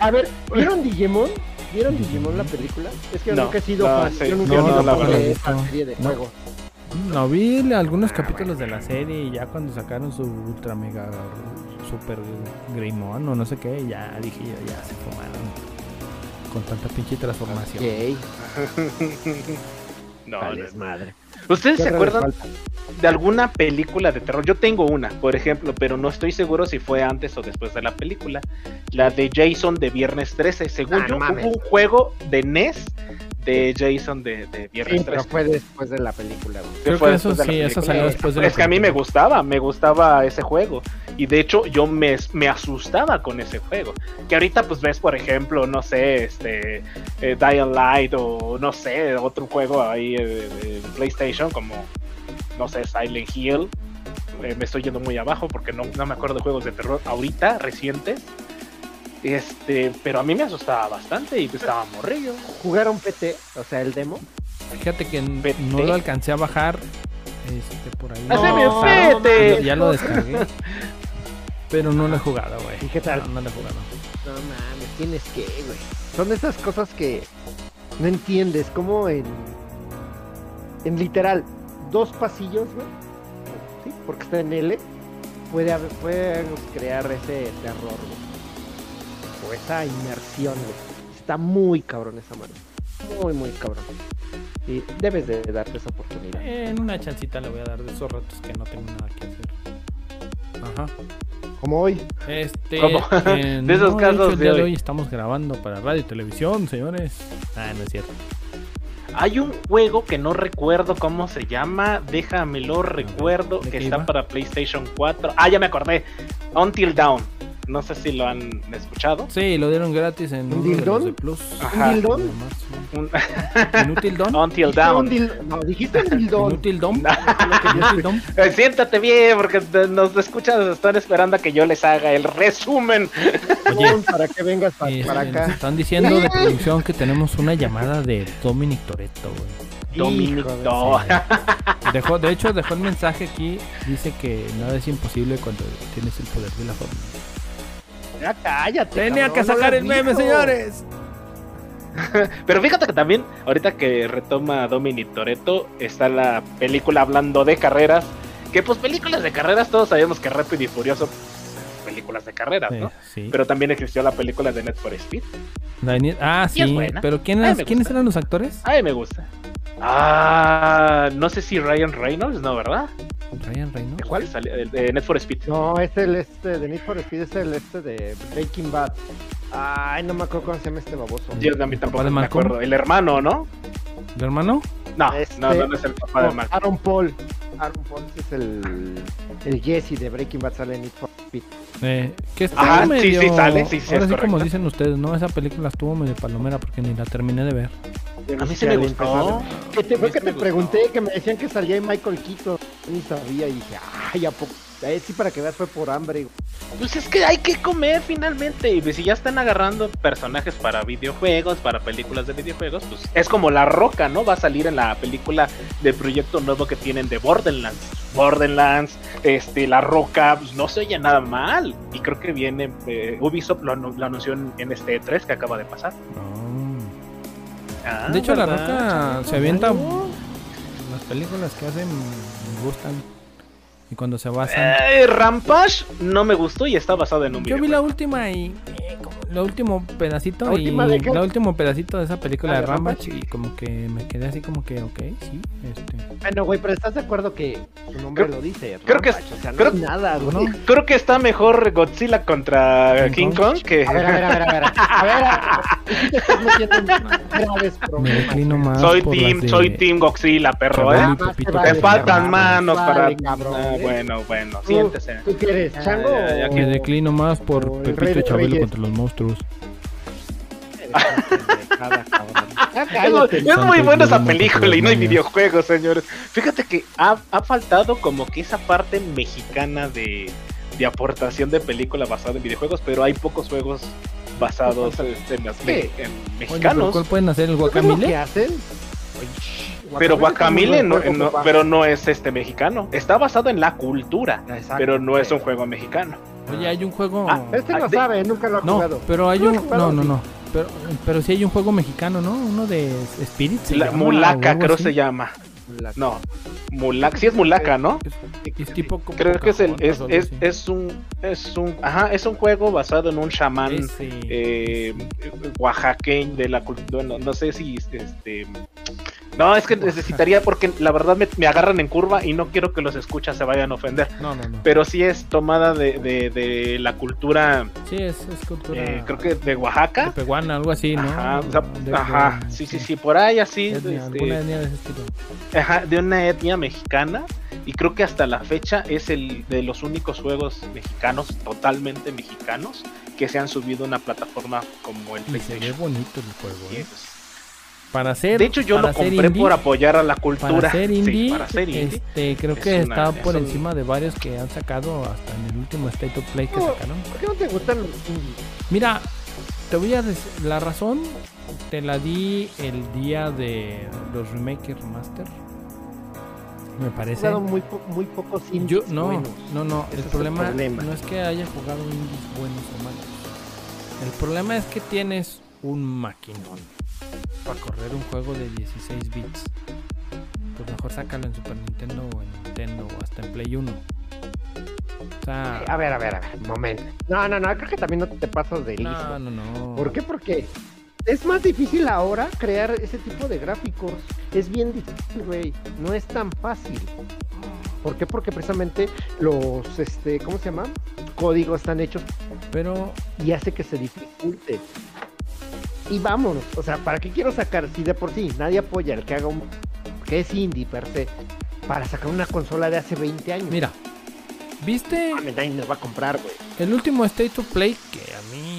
A ver, ¿vieron Digimon? ¿Vieron Digimon la película? Es que yo nunca he sido no, fan. sí. Yo nunca No, he sido la fan de esa serie de No. juego. No, vi algunos capítulos de la serie y ya cuando sacaron su ultra mega super Greymon o no sé qué, ya dije yo, ya se fumaron con tanta pinche transformación. Ok. No, Vales no. madre. ¿Ustedes ¿Qué se acuerdan falta? de alguna película de terror? Yo tengo una, por ejemplo, pero no estoy seguro si fue antes o después de la película. La de Jason de Viernes 13. Según Ah, yo, no hubo un juego de NES de Jason de, de Viernes Sí, pero 13. fue después de la película. güey. Creo que eso sí, eso película. salió después de la Es que a mí me gustaba, me gustaba ese juego. Y de hecho yo me, me asustaba con ese juego. Que ahorita pues ves, por ejemplo, no sé, este eh, Dying Light o no sé, otro juego ahí eh, de PlayStation como, no sé, Silent Hill. Eh, me estoy yendo muy abajo porque no, no me acuerdo de juegos de terror ahorita, recientes. Este, pero a mí me asustaba bastante y estaba morrillo. ¿Jugaron PT? O sea, el demo. Fíjate que no lo alcancé a bajar este, por ahí. Haceme No, vete. ya- Ya lo descargué. Pero no lo he jugado, güey. ¿Y qué tal? No, no lo he jugado. No mames, tienes que, güey. Son esas cosas que no entiendes. Como en. En literal, dos pasillos, güey. Sí, porque está en L. Puede haber, puede crear ese terror, güey. O esa inmersión, güey. Está muy cabrón esa mano. Muy, muy cabrón. Y debes de darte esa oportunidad. En una chancita le voy a dar de esos ratos que no tengo nada que hacer. Ajá. Como hoy. Este. ¿Cómo? eh, De esos no, casos hecho, el de día de hoy. hoy estamos grabando para radio y televisión, señores. Ah, no es cierto. Hay un juego que no recuerdo cómo se llama, déjamelo recuerdo, ¿de que está iba? para PlayStation 4. Ah, ya me acordé. Until Dawn. No sé si lo han escuchado. Sí, lo dieron gratis en ¿Un de Plus. Ajá. ¿Un sí. Un- ¿Inútil Don? Until Dijiste un Dawn. dil- No, dijiste un dildón. ¿Inútil Don? Eh, siéntate bien, porque te- nos escuchas, están esperando a que yo les haga el resumen. Para que vengas Sí, para acá. Están diciendo de producción que tenemos una llamada de Dominic Toretto, güey. Dominic. Dejó, de hecho, dejó el mensaje aquí. Dice que nada es imposible cuando tienes el poder de la forma. Ya cállate. Tenía cabrón, que sacar el meme, dijo. señores. Pero fíjate que también, ahorita que retoma Dominic Toretto, está la película hablando de carreras. Que pues películas de carreras, todos sabemos que Rápido y Furioso, películas de carreras, ¿no? Sí. Pero también existió la película de Net for Speed. La de Ni- Ah, es sí. Pero A ¿quiénes, mí me ¿quiénes eran los actores? Ay, me gusta. Ah, no sé si Ryan Reynolds, ¿no, verdad? Ryan Reynolds. ¿Cuál? El de Net for Speed. No, es el este de Need for Speed, es el este de Breaking Bad. Ay, no me acuerdo cómo se llama este baboso. Yo a mí ¿El tampoco me acuerdo. El hermano, ¿no? ¿El hermano? No, Este- no, no, es el papá de Malcolm. Aaron Paul. Aaron Paul es el, el Jesse de Breaking Bad, sale en Need for Speed. Eh, que está Ajá, sí, medio... sí sale, sí, sí, Ahora es sí, como dicen ustedes, ¿no? Esa película estuvo medio palomera porque ni la terminé de ver. A mí sí me gustó. Que te, fue que me te gustó. pregunté que me decían que salía ahí Michael Keaton. Ni sabía y dije, ay, ¿a poco? Sí, para que veas, fue por hambre. Pues es que hay que comer finalmente. Y si ya están agarrando personajes para videojuegos, para películas de videojuegos, pues es como La Roca, ¿no? Va a salir en la película de proyecto nuevo que tienen de Borderlands. Borderlands, este, La Roca, pues no se oye nada mal. Y creo que viene, eh, Ubisoft lo, anu- lo anunció en, este E3 que acaba de pasar. Ah, de hecho, La ¿verdad? Roca se avienta... Las películas que hacen me gustan. Y cuando se basan. Eh, Rampage no me gustó y está basado en un Yo video. vi la última y. eh, lo último pedacito ¿La y. última de qué? La último pedacito de esa película ¿La de Rampage Rampage? y como que me quedé así como que, ok, sí, este. Bueno, güey, pero ¿estás de acuerdo que su nombre Creo- lo dice? creo que- o sea, no creo- es nada, güey. ¿no? Creo que está mejor Godzilla contra King King, Kong. Kong que. A ver, a ver, a ver, a ver. A ver, a ver. Tú te estás metiendo en graves Me problemas. declino más. soy team, de soy team Godzilla, perro, ¿eh? Pepito. faltan manos para. cabrón, Ah, ¿eh? Bueno, bueno, Tú- siéntese. ¿Tú quieres, Ya, Chango? ya, ya, o- Me declino más por o Pepito Rey y Chabelo Reyes? contra los monstruos. Ya Es, cállate. es muy buena esa película y no hay videojuegos, señores. Fíjate que ha, ha faltado como que esa parte mexicana de, de aportación de película basada en videojuegos, pero hay pocos juegos basados en, en Oye, ¿pero mexicanos. ¿Cuál pueden hacer el ¿Sabes lo que guacamole? Pero Guacamole no, pero no es este mexicano. Está basado en la cultura, Exacto, pero no es un juego mexicano. Oye, hay un juego. Ah, Este no Ah, de- sabe, nunca lo ha No, jugado. pero hay ¿Tú lo un. No, no, no. Pero, pero sí hay un juego mexicano, ¿no? Uno de Spirit. se La llama, Mulaca, creo así. se llama. La- No, Mulaca, sí es Mulaca, ¿no? Es tipo como Creo que es el, es, es, es un, es un, ajá, es un juego basado en un chamán Ese, eh, oaxaqueño de la cultura, no, no sé si este no es que necesitaría porque la verdad me, me agarran en curva y no quiero que los escuchas se vayan a ofender No, no, no. pero sí es tomada de, de, de la cultura Sí, es, es cultura. eh, creo que de Oaxaca tepehuana, algo así, ¿no? ajá, o sea, De- ajá, de- sí sí sí por ahí así etnia, este, alguna etnia de ese estilo. Ajá, de una etnia mexicana y creo que hasta la fecha es el de los únicos juegos mexicanos, totalmente mexicanos, que se han subido a una plataforma como el Y se ve PlayStation. bonito el juego, ¿eh? pues, Para ser. De hecho, yo para lo compré indie, por apoyar a la cultura. Para ser Sí, indie, para ser indie. este, creo es que una- está es por un- encima de varios que han sacado hasta en el último State of Play que No. sacaron. ¿Por qué no te gustan los indies? Mira, te voy a decir, la razón te la di el día de los remake y remaster. Me He parece. jugado muy, po- muy pocos indies Yo no, buenos. no, no, el problema, no es que haya jugado indies buenos o malos. El problema es que tienes un maquinón para correr un juego de 16 bits. Pues mejor sácalo en Super Nintendo o en Nintendo o hasta en Play 1. O sea, A ver, a ver, a ver, un momento. No, no, no, creo que también no te pasas de listo. no, no, no. ¿Por qué? Porque es más difícil ahora crear ese tipo de gráficos. Es bien difícil, güey. No es tan fácil. ¿Por qué? Porque precisamente los, este, ¿cómo se llama? Códigos están hechos Pero y hace que se dificulte. Y vámonos, o sea, ¿para qué quiero sacar? Si de por sí nadie apoya el que haga un. que es indie per se, para sacar una consola de hace 20 años. mira, ¿viste nadie nos va a comprar, güey. el último State of Play que a mí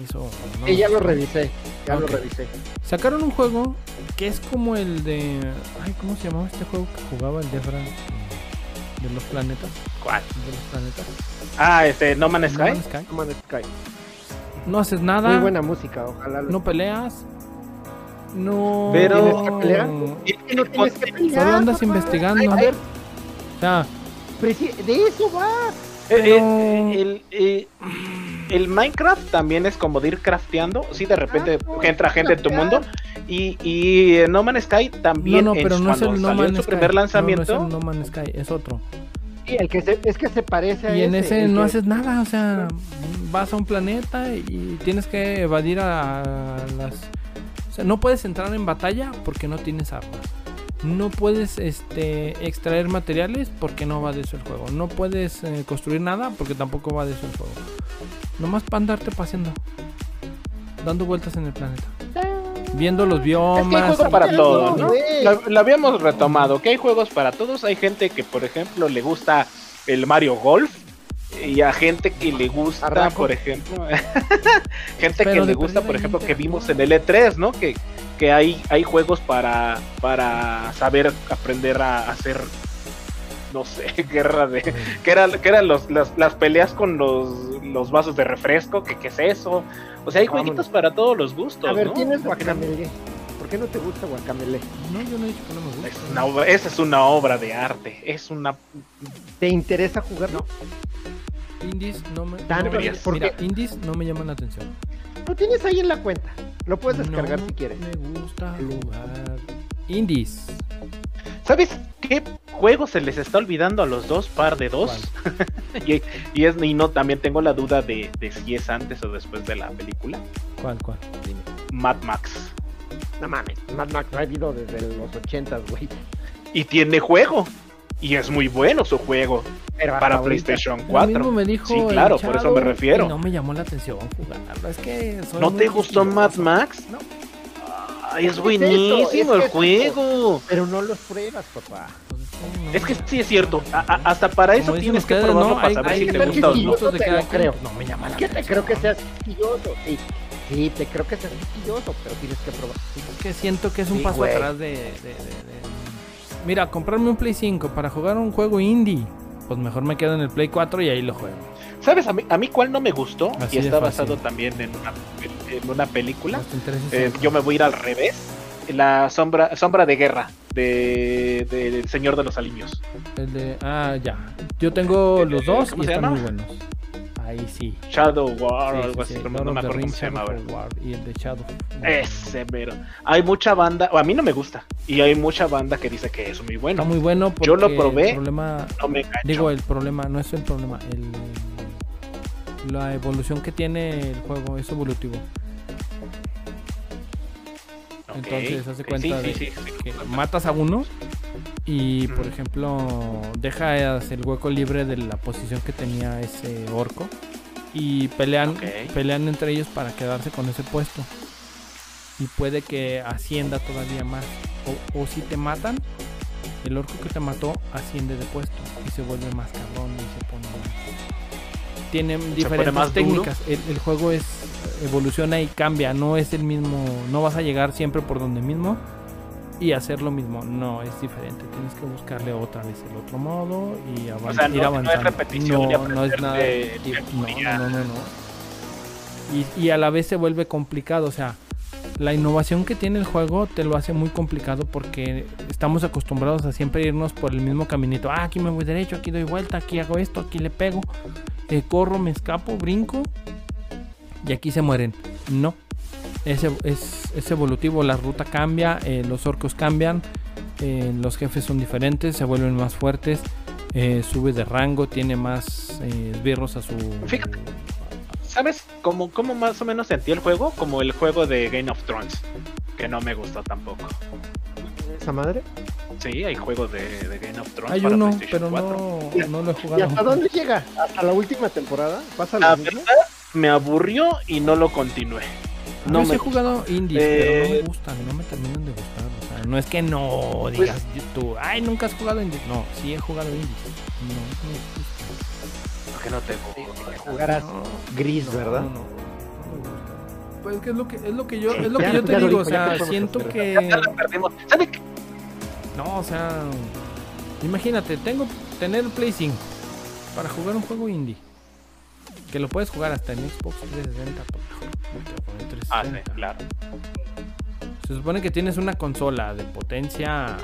hizo... no Sí, ya lo revisé, ya lo revisé. Sacaron un juego que es como el de. Ay, ¿cómo se llamaba este juego que jugaba el Defra? De los planetas. ¿Cuál? De los planetas. Ah, este, No Man's No Sky. Man's Sky. No Man's Sky. No haces nada. Muy buena música, ojalá. lo- No peleas. No. Pero- ¿Tienes que pelear? Y- que no tienes que pelear, Solo andas papá. investigando. A ver, O sea, de eso va. Eh, Pero- eh, el, eh, el Minecraft también es como de ir crafteando. Sí, de repente Ah, no, entra gente en tu mundo. Y, y eh, No Man's Sky no, también no, en pero su- no es el No Man's su Sky. primer No, lanzamiento. No, es el No Man's Sky, es otro. Sí, el que se, es que se parece a Y en ese no que- haces nada, o sea, vas a un planeta y tienes que evadir a las... O sea, no puedes entrar en batalla porque no tienes armas. No puedes este, extraer materiales porque no va de eso el juego. No puedes eh, construir nada porque tampoco va de eso el juego. Nomás para andarte paseando. Dando vueltas en el planeta. Viendo los Es que hay biomas. juegos para todos, ¿no? Lo, lo habíamos retomado, que hay juegos para todos. Hay gente que, por ejemplo, le gusta el Mario Golf. Y a gente que le gusta, Arraco. por ejemplo, gente Pero que le gusta, por ejemplo, que vimos en el E3, ¿no? Que, que hay, hay juegos para, para saber aprender a hacer, no sé, guerra de... Que, era, que eran los, las, las peleas con los, los vasos de refresco, que qué es eso. O sea, hay Vámonos. jueguitos para todos los gustos, A ver, ¿no? tienes Al final- Guacamele. ¿Por qué no te gusta Guacamele? No, yo no he dicho que no me gusta. Es una obra- esa es una obra de arte. Es una. ¿Te interesa jugar? No. Indies no me... Tan- no, Deberías. ¿por mira, indies no me llaman la atención. Lo tienes ahí en la cuenta. Lo puedes descargar No si quieres. Me gusta jugar indies. ¿Sabes qué ¿qué juego se les está olvidando a los dos, par de dos? y, y es, y no, también tengo la duda de, de si es antes o después de la película. ¿Cuál, cuál? Mad Max. No mames, Mad Max ha habido desde los 80, güey. Y tiene juego. Y es muy bueno su juego Pero para ahorita- PlayStation Lo 4. mismo me dijo Sí, claro, por eso me refiero. y No me llamó la atención jugarlo. Es que soy ¿No muy te gustó Mad. Max? No. Ay, es buenísimo es el es juego. Pero no los pruebas, papá. No. Es que sí es cierto. a- a- hasta para eso Como tienes que ustedes, probarlo ¿no? para Hay- saber hay si te gusta o no. te cada creo. No me llama la ¿Qué te creo que seas quisquilloso? Sí. Sí, te creo que seas quisquilloso, pero tienes que probar. Es que siento que es un Sí, paso güey. atrás de, de- de- de- Mira, comprarme un Play 5 para jugar un juego indie. Pues mejor me quedo en el Play 4 y ahí lo juego. ¿Sabes a mí, a mí cuál no me gustó? Así y está basado también en una, en una película. Eh, yo me voy a ir al revés. La sombra, sombra de guerra de, de- Señor de los Aliños. El de... Ah, ya. Yo tengo Eh, los dos ¿cómo y están muy buenos. Ahí sí. Shadow War o algo sí, así, sí. no me acuerdo cómo se llama War y el de Shadow. Ese mero. Hay mucha banda, a mí no me gusta, y hay mucha banda que dice que es muy bueno. Está muy bueno porque Yo lo probé. el problema... No me. Digo, el problema no es el problema, el... La evolución que tiene el juego es evolutivo. Entonces, hace cuenta sí, de sí, sí, sí. que matas a uno y, por ejemplo, dejas el hueco libre de la posición que tenía ese orco y pelean, pelean entre ellos para quedarse con ese puesto. Y puede que ascienda todavía más. O, o si te matan, el orco que te mató asciende de puesto y se vuelve más cabrón y se pone más... Tienen diferentes más técnicas. El, el juego es evoluciona y cambia. No es el mismo. No vas a llegar siempre por donde mismo y hacer lo mismo. No, es diferente. Tienes que buscarle otra vez el otro modo y avan- O sea, no- ir no es avanzando. repetición No, no es nada. de memoria. no, no, no, no. Y, y a la vez se vuelve complicado. O sea, la innovación que tiene el juego te lo hace muy complicado porque estamos acostumbrados a siempre irnos por el mismo caminito. Ah, aquí me voy derecho, aquí doy vuelta, aquí hago esto, aquí le pego, eh, corro, me escapo, brinco y aquí se mueren. No, es, ev- es, es evolutivo, la ruta cambia, eh, los orcos cambian, eh, los jefes son diferentes, se vuelven más fuertes, eh, sube de rango, tiene más eh, esbirros a su... Fíjate. ¿Sabes cómo, cómo más o menos sentí el juego? Como el juego de Game of Thrones, que no me gustó tampoco. ¿Esa madre? Sí, hay juegos de, de Game of Thrones Hay para uno, pero 4. no, no lo he ¿Y jugado. hasta dónde llega? ¿Hasta la última temporada? ¿Pasa La verdad, me aburrió y no lo continué. No No sí me he jugado indies, Eh, pero no me gustan, no me terminan de gustar. O sea, no es que no digas tú, ay, nunca has jugado indies. No, sí he jugado indies. No, no me gusta. ¿Por qué no te gusta? Jugarás No, gris, no, ¿verdad? No. Pues es que es lo que es lo que yo es lo Ya, que yo te digo, o sea, siento que Ya la perdimos. ¿Sabe qué? No, o sea, imagínate, tengo tener Play 5 para jugar un juego indie. Que lo puedes jugar hasta en Xbox 360, por ejemplo. no te voy a poner Ah, 360. sí, claro. Se supone que tienes una consola de potencia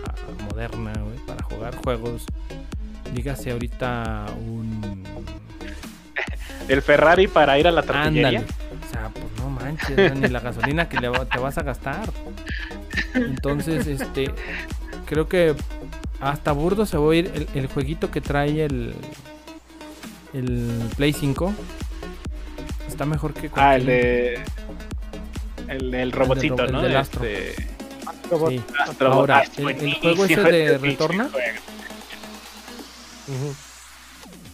moderna, güey, para jugar juegos. Dígase ahorita un. El Ferrari para ir a la tortillería. Ándale. O sea, pues no manches, ni la gasolina que le va- te vas a gastar. Entonces, este. Creo que hasta burdo se va a ir el, el jueguito que trae el. El Play 5. Está mejor que Ah, el de. El del robotcito, el ¿no? del Astro. Este. Sí. Astro- Ahora, ah, el- juego ese de Retorna.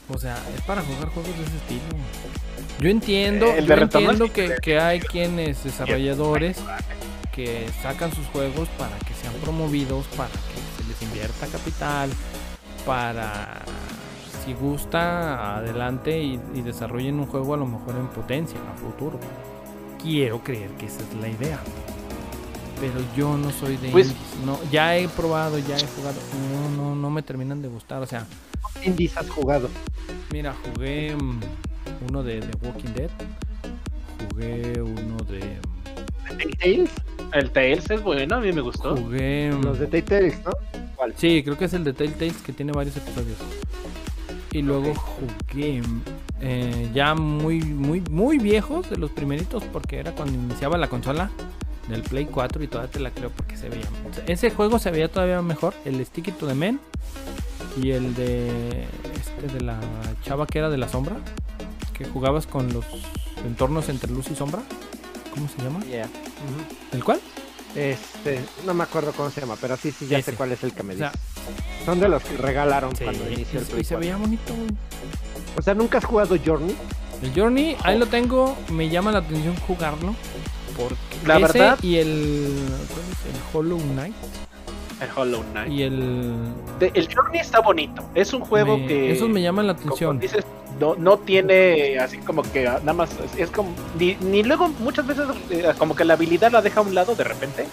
O sea, es para jugar juegos de ese estilo. Yo entiendo, El yo de entiendo que, que hay quienes desarrolladores que sacan sus juegos para que promovidos, para que se les invierta capital, para si gusta adelante y, y desarrollen un juego a lo mejor en potencia a futuro. Quiero creer que esa es la idea. Pero yo no soy de Pues- indies, no, ya he probado, ya he jugado, no, no, no me terminan de gustar, o sea, Indies has jugado. Mira, jugué mm, uno de, de Walking Dead. Jugué uno de. Tales, El Tails es bueno, a mí me gustó. Jugué. los de Tales, ¿no? ¿Cuál? Sí, creo que es el de Telltales que tiene varios episodios. Y luego jugué eh, ya muy, muy, muy viejos de los primeritos porque era cuando iniciaba la consola. del Play 4 y todavía te la creo porque se veía. o sea, ese juego se veía todavía mejor. El Sticky to the Men y el de este de la chava que era de la sombra, que jugabas con los entornos entre luz y sombra. ¿Cómo se llama? Yeah. ¿El cuál? Este, no me acuerdo cómo se llama, pero sí, sí, ya Ese. sé cuál es el que me O sea, dices. Son de los que regalaron Sí, cuando inició el Play y se 4. veía bonito. O sea, ¿nunca has jugado Journey? El Journey, ahí lo tengo, me llama la atención jugarlo. Porque La ese verdad- y el, ¿cuál es? el Hollow Knight El Hollow Knight. y el De- el Journey está bonito. Es un juego me- que. esos me llaman la como atención. dices, no, no tiene así como que ah, nada más. Es, es como. Ni, ni luego muchas veces eh, como que la habilidad la deja a un lado de repente.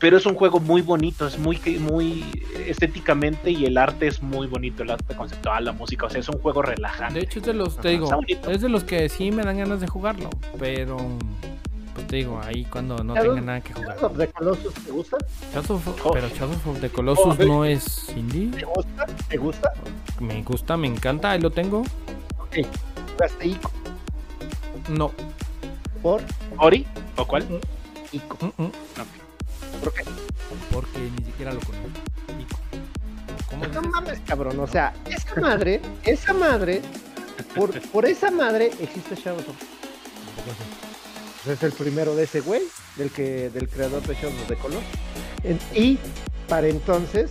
Pero es un juego muy bonito, es muy, que- muy estéticamente y el arte es muy bonito, el arte conceptual, la música, o sea, es un juego relajante. De hecho es de los, te digo, es de los que sí me dan ganas de jugarlo, pero pues te digo, ahí cuando no tenga nada que jugar. Shadow of the Colossus, ¿te gusta? Of- Oh. Pero Shadow of the Colossus Oh, no es indie. ¿Te gusta? ¿Te gusta? Me gusta, me encanta, ahí lo tengo. Ok. Jugaste Ico No. por ¿Ori? ¿O cuál? Ico. Mm, mm, ¿Por qué? Porque ni siquiera lo conozco. Ico. ¿Cómo No mames, cabrón. O sea, esa madre, esa madre, por, por esa madre existe Shadow of es el primero de ese güey, del que del creador de Shadow of the Colossus. En- y para entonces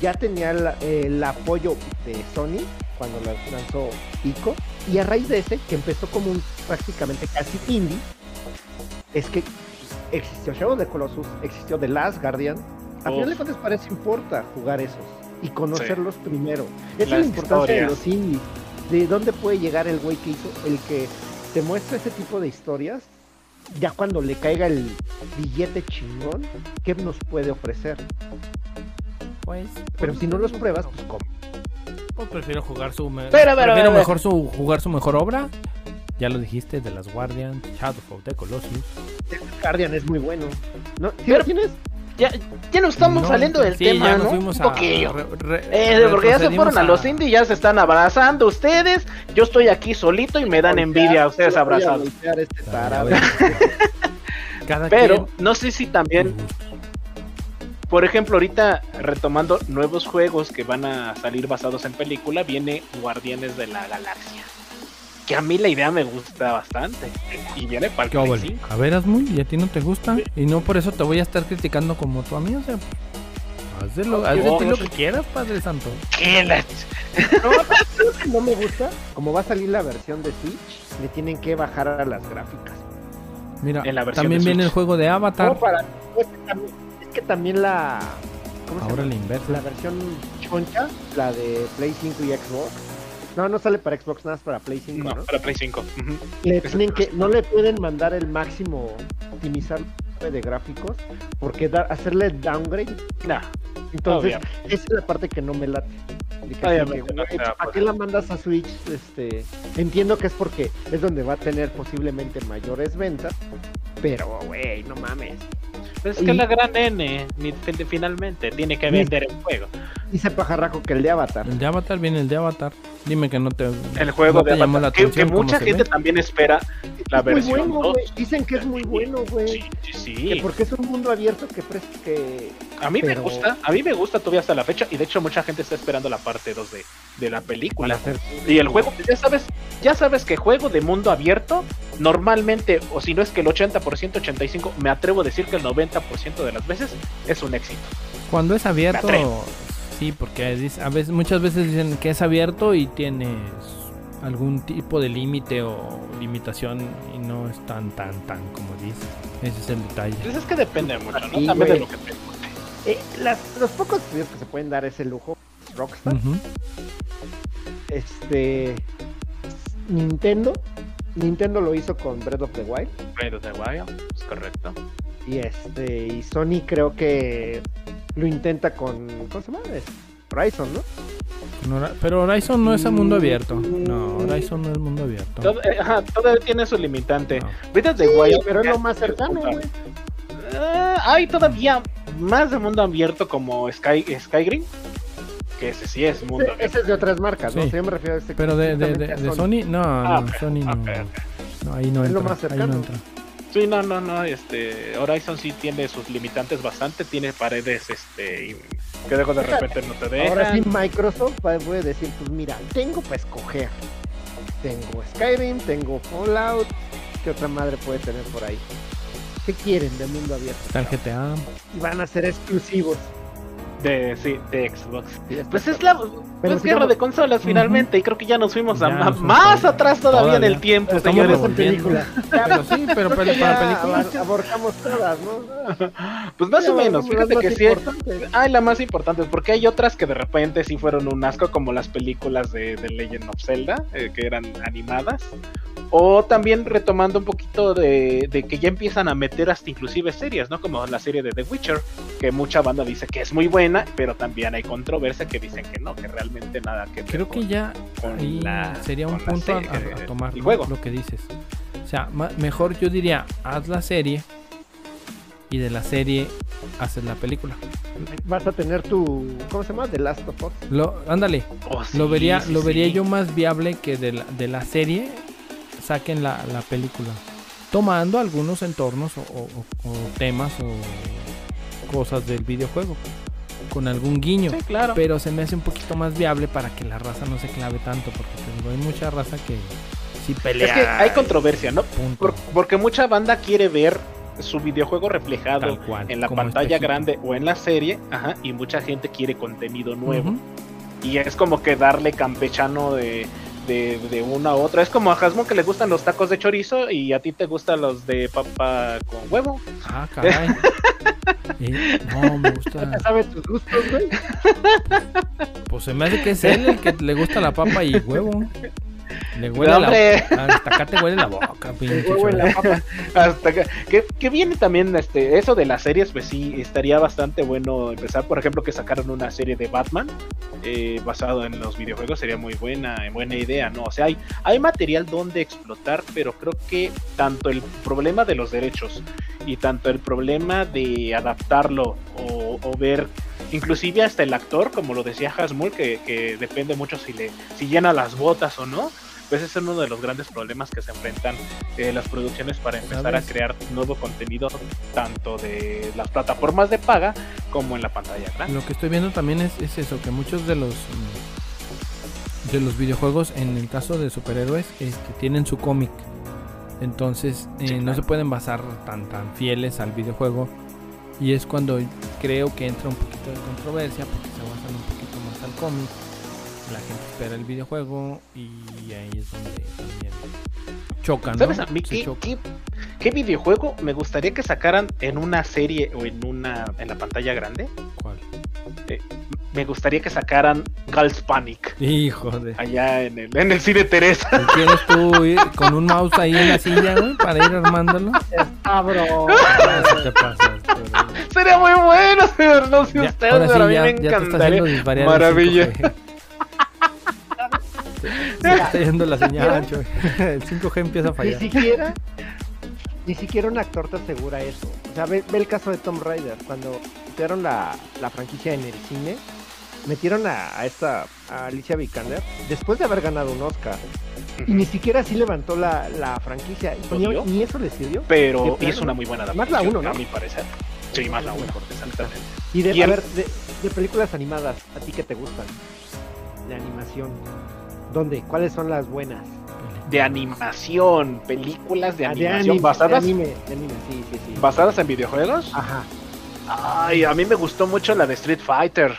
ya tenía el, el apoyo de Sony cuando la lanzó Ico. Y a raíz de ese, que empezó como un prácticamente casi indie, es que existió Shadow of the Colossus, existió The Last Guardian. A Uf. final de cuentas parece importa jugar esos y conocerlos primero. Esa es la importancia de los indies. De dónde puede llegar el güey que hizo, el que te muestra ese tipo de historias, ya cuando le caiga el billete chingón, ¿qué nos puede ofrecer? Pues, Pero si no los pruebas, pues ¿cómo? pues prefiero jugar su me- Pero, pero, prefiero pero, mejor su jugar su mejor obra. Ya lo dijiste, de las Guardian, Shadow of the Colossus. Guardian es muy bueno. ¿No? ¿Sí Pero- lo tienes? Ya, ya nos estamos No, saliendo del sí, tema, ya nos ¿no? Un poquillo. re- re- Eh, porque ya se fueron a los indies, ya se están abrazando ustedes. Yo estoy aquí solito y me dan envidia a ustedes abrazados. a este. Cada Pero quien- no sé si también, por ejemplo, ahorita retomando nuevos juegos que van a salir basados en película, viene Guardianes de la Galaxia. Que a mí la idea me gusta bastante. Y viene para el ¿Qué Play óvole? 5. A ver, Asmui, ¿y a ti no te gusta? Y no por eso te voy a estar criticando como tú a mí, o sea... Haz de, lo, haz de ti lo que quieras, Padre Santo. ¿Qué la- No, no me gusta. Como va a salir la versión de Switch, le tienen que bajar a las gráficas. Mira, En la versión también de viene el juego de Avatar. No, para, es, que también, es que también la. ¿Cómo se Ahora llama? la inversa. La versión choncha, la de Play 5 y Xbox. No, no sale para Xbox, nada más para Play 5, ¿no? No, para Play 5. Ujú. Le tienen que, no le pueden mandar el máximo optimizar de gráficos, porque dar, hacerle downgrade. Nah, Entonces, esa es la parte que no me late. Que no a ¿Para qué la mandas a Switch? Este, entiendo que es porque es donde va a tener posiblemente mayores ventas, pero, güey, no mames. Pero es Y- que la gran N finalmente tiene que vender el juego. Dice pajarraco que el de Avatar. El de Avatar viene el de Avatar. Dime que no te. El juego no te de llamó Avatar, la que, que mucha gente ve. también espera la Es muy bueno, 2. güey. Dicen que es muy bueno, güey. Sí, sí, Que sí. porque es un mundo abierto que que A mí pero- me gusta, a mí me gusta todavía hasta la fecha y de hecho mucha gente está esperando la parte 2 de, de la película. hacer Y el juego, ya sabes, ya sabes que juego de mundo abierto, normalmente, o si no es que el 80%, 85%, me atrevo a decir que el 90% de las veces es un éxito. Cuando es abierto, sí, porque a veces, muchas veces dicen que es abierto y tienes algún tipo de límite o limitación y no es tan, tan, tan como dices. Ese es el detalle. Entonces es que depende mucho, ¿no? Sí, También de lo que te guste. Eh, las, los pocos estudios que se pueden dar ese lujo, Rockstar, este Nintendo, Nintendo lo hizo con Breath of the Wild Breath of the Wild, es correcto. Y este y Sony creo que lo intenta con ¿cómo se llama? Horizon, ¿no? Pero Horizon no es a mundo Mm. abierto. No, Horizon no es mundo abierto. Todo- eh, ajá, todavía tiene su limitante. No. The Sí, Wild pero es lo más cercano, güey. Eh, hay todavía más de mundo abierto como Sky, Skyrim, que ese sí es mundo Ese, abierto. ese es de otras marcas, ¿no? Sí. O sea, yo me refiero a este Pero de, de, de, de Sony, no, Ah, no, ok, Sony no. No, ahí no Es lo entra. más ahí no cercano. entra. Sí, no, no, no, este, Horizon sí tiene sus limitantes bastante, tiene paredes, este, y que dejo de repente no te dejan. Ahora sí Microsoft puede decir, pues mira, tengo para escoger. Tengo Skyrim, tengo Fallout, ¿qué otra madre puede tener por ahí? ¿Qué quieren de mundo abierto? GTA. Y van a ser exclusivos. De, sí, de Xbox. Pues es la Pero es sigamos. guerra de consolas finalmente, y creo que ya nos fuimos a, Ya ma- nos más a- atrás todavía, en el tiempo, Pero señores. en película. Pero sí, pero para, películas. abarcamos todas, ¿no? Pues más o Ya, menos, las fíjate que sí. Hay la más importante, porque hay otras que de repente sí fueron un asco, como las películas de, de Legend of Zelda, eh, que eran animadas. O también retomando un poquito de, de que ya empiezan a meter hasta inclusive series, ¿no? Como la serie de The Witcher, que mucha banda dice que es muy buena, pero también hay controversia que dicen que no, que realmente nada que ver Creo que ya con ahí la- sería un punto a, serie, a- a tomar el ¿no? juego. lo que dices. O sea, mejor yo diría, haz la serie y de la serie haces la película. Vas a tener tu. ¿Cómo se llama? The Last of Us. Lo, ándale, Oh, sí, lo vería, sí, lo vería sí. yo más viable que de la, de la serie saquen la, la película. Tomando algunos entornos o, o- o- o temas o cosas del videojuego. Con algún guiño. Sí, claro. Pero se me hace un poquito más viable para que la raza no se clave tanto. Porque te digo, hay mucha raza que sí pelea. Es que hay controversia, ¿no? Por- porque mucha banda quiere ver su videojuego reflejado cual, en la pantalla espejito. grande o en la serie, ajá, y mucha gente quiere contenido nuevo. Y es como que darle campechano de, de, de una a otra. Es como a Hasmo que le gustan los tacos de chorizo y a ti te gustan los de papa con huevo. Ah, caray. Eh, no, me gusta. Ya sabes tus gustos, güey. Pues se me hace que es él el que le gusta la papa y huevo. Le huele No, la. Hasta acá te huele la boca, pinche. Hasta que, que, que viene también este eso de las series, pues sí, estaría bastante bueno empezar, por ejemplo, que sacaron una serie de Batman eh, basado en los videojuegos, sería muy buena, buena idea, ¿no? O sea, hay, hay material donde explotar, pero creo que tanto el problema de los derechos y tanto el problema de adaptarlo o, o ver inclusive hasta el actor, como lo decía Hasmul, que, que depende mucho si le si llena las botas o no, pues ese es uno de los grandes problemas que se enfrentan eh, las producciones para empezar a crear nuevo contenido tanto de las plataformas de paga como en la pantalla grande. Lo que estoy viendo también es, es eso, que muchos de los mm, de los videojuegos, en el caso de superhéroes, este, tienen su cómic. Entonces eh, Sí, no se pueden basar tan tan fieles al videojuego. Y es cuando creo que entra un poquito de controversia porque se basan un poquito más al cómic. La gente espera el videojuego y ahí es donde también chocan. ¿no? ¿Sabes a mí qué, chocan. qué- qué videojuego me gustaría que sacaran en una serie o en una en la pantalla grande? ¿Cuál? Me gustaría que sacaran Girls Panic Hijo de. allá en el, en el cine Teresa. ¿Y ¿Quieres tú ir con un mouse ahí en la silla, güey, para ir armándolo? Ah, bro. Te pasa. pero- Sería muy bueno, señor. No sé Ya, ustedes, ahora sí, pero a mí ya, me encantaría. disvariar el Maravilla. 5G. Se te está yendo la señal. El 5G empieza a Ni fallar. siquiera, ni siquiera un actor te asegura eso. O sea, ve, ve el caso de Tom Raider. Cuando la, la franquicia en el cine, metieron a, a esta a Alicia Vikander después de haber ganado un Oscar. Y ni siquiera así levantó la, la franquicia. Y ¿Lo ni, ni eso le sirvió. Pero De hizo una muy buena Más la uno, ¿no? a mi parecer. Sí, más la 1, exactamente. Y de, Y a el- ver, de, de películas animadas, ¿a ti qué te gustan? De animación. ¿Dónde? ¿Cuáles son las buenas? De animación, películas de Ah, animación anime, basadas, De anime, de anime, sí, sí, sí. basadas en videojuegos. Ajá. Ay, a mí me gustó mucho la de Street Fighter.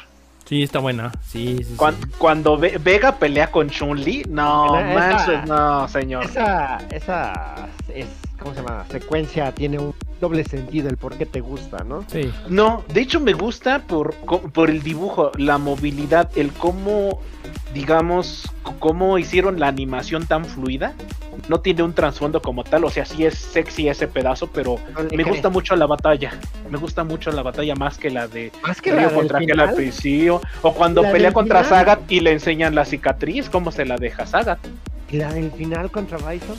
Sí, está buena. Sí, sí, sí. Cuan- Cuando, Ve- Vega pelea con Chun-Li, no, Esa- manches, no, señor. Esa, esa es, ¿cómo se llama? Secuencia tiene un doble sentido el por qué te gusta, ¿no? Sí. No, de hecho me gusta por, co- por el dibujo, la movilidad, el cómo, digamos, cómo hicieron la animación tan fluida. No tiene un trasfondo como tal, o sea, sí es sexy ese pedazo, pero me cree. gusta mucho la batalla. Me gusta mucho la batalla más que la de Más que la contra. O cuando La pelea contra final. Sagat y le enseñan la cicatriz, cómo se la deja Sagat. la del final contra Bison.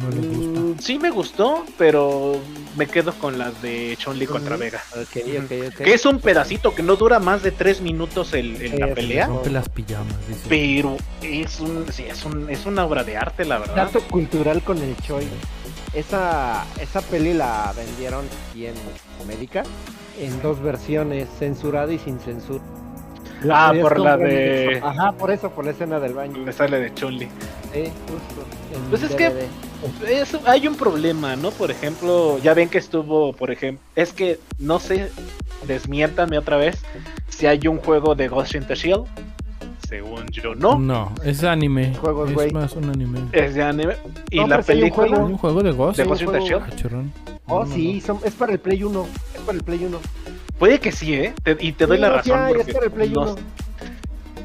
No le gusta. Mm, sí me gustó, pero me quedo con las de Chun-Li contra Ujú. Vega. Ok, ok, ok. Que es un pedacito que no dura más de tres minutos el, el- la pelea. Rompe las pijamas, dice. Pero es un, sí, es un, es una obra de arte, la verdad. Dato cultural con el Choi. esa, esa peli la vendieron aquí en América en dos versiones, censurada y sin censura. Ah, por la en de-. Ajá, por eso, por la escena del baño. Me sale de Chun-Li. Sí, justo. en Pues es que-. Es- hay un problema, ¿no? Por ejemplo, ya ven que estuvo, por ejemplo, es que no sé, desmiéntame otra vez si hay un juego de Ghost in the Shield. Según yo, no. No, es anime. Juegos, es güey. más un anime. Es de anime. Y No, la sí hay un película. ¿Hay juego. un juego de Ghost? ¿De Ghost in the. Shield? Ah, churrón. Oh, No, sí, no. son- es para el Play 1. Es para el Play 1. Puede que sí, ¿eh? Te- y te doy Sí, la razón. ya, ya porque es para el Play no- 1.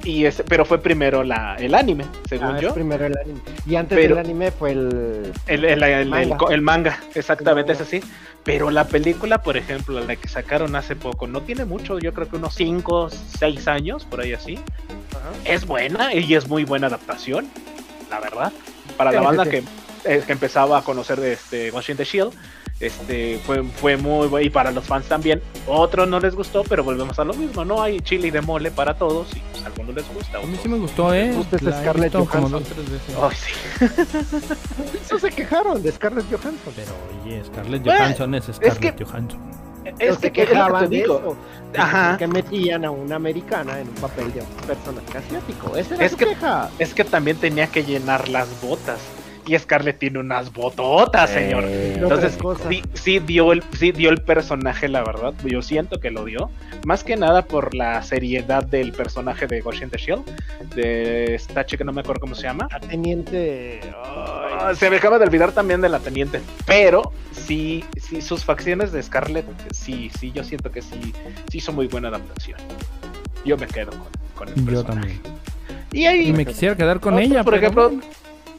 Y es- pero fue primero la, el anime, según Ah, yo. primero el anime. Y antes Pero- del anime fue el. El, el- el- Manga. el manga, exactamente, El es así. Pero la película, por ejemplo, la que sacaron hace poco, no tiene mucho, yo creo que unos 5, 6 años, por ahí así. Es buena y es muy buena adaptación, la verdad. Para la banda que, eh, que empezaba a conocer de este the Shield, este, fue, fue muy bueno. Y para los fans también. Otros no les gustó, pero volvemos a lo mismo, ¿no? Hay chili de mole para todos y pues, a algunos les gusta. A mí sí me gustó, ¿eh? gusta Scarlett Johansson. dos, tres veces. Ay, sí. Eso se quejaron de Scarlett Johansson. Pero oye, Scarlett Bueno, Johansson es Scarlett que- Johansson. Es que, quejaban te de digo. eso. Ajá. Que metían a una americana en un papel de un personaje asiático. Esa era Es su que- queja. Es que también tenía que llenar las botas. Y Scarlett tiene unas bototas, señor. Eh, Entonces, sí, sí dio el, sí dio el personaje, la verdad. Yo siento que lo dio. Más que nada por la seriedad del personaje de Ghost in the Shield. De esta chica, no me acuerdo cómo se llama. La teniente. Ah, se me acaba de olvidar también de la teniente. Pero sí, sí, sus facciones de Scarlett, sí, sí, yo siento que sí, sí hizo muy buena adaptación. Yo me quedo con, con el Yo personaje. también. Y ahí, Y me quisiera quedar con ella. por pero ejemplo.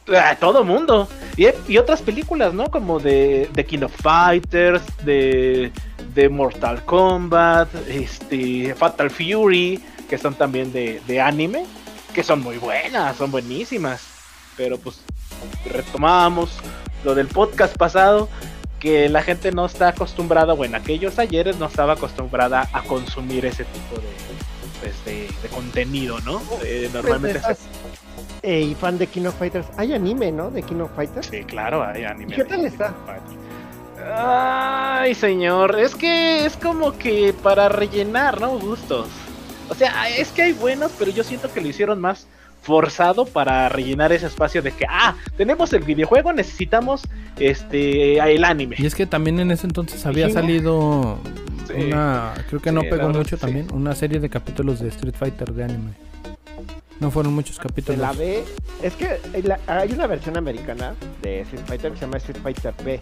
A todo mundo. Y, y otras películas, ¿no? Como de, de King of Fighters, de, de Mortal Kombat, este, Fatal Fury, que son también de, de anime, que son muy buenas, son buenísimas. Pero pues retomamos lo del podcast pasado, que la gente no está acostumbrada, o en aquellos ayeres no estaba acostumbrada a consumir ese tipo de, pues, de, de contenido, ¿no? Eh, normalmente se- Esas- Eh, y fan de King of Fighters. Hay anime, ¿no? De King of Fighters. Sí, claro, hay anime. ¿Y qué tal está? Ay, señor, es que es como que para rellenar, ¿no? Gustos. O sea, es que hay buenos, pero yo siento que lo hicieron más forzado para rellenar ese espacio de que, ah, tenemos el videojuego, necesitamos este el anime. Y es que también en ese entonces había salido Sí. una, creo que no Sí, pegó mucho también, una serie de capítulos de Street Fighter de anime. No fueron muchos capítulos. la ve. Es que hay la- hay una versión americana de Street Fighter que se llama Street Fighter V.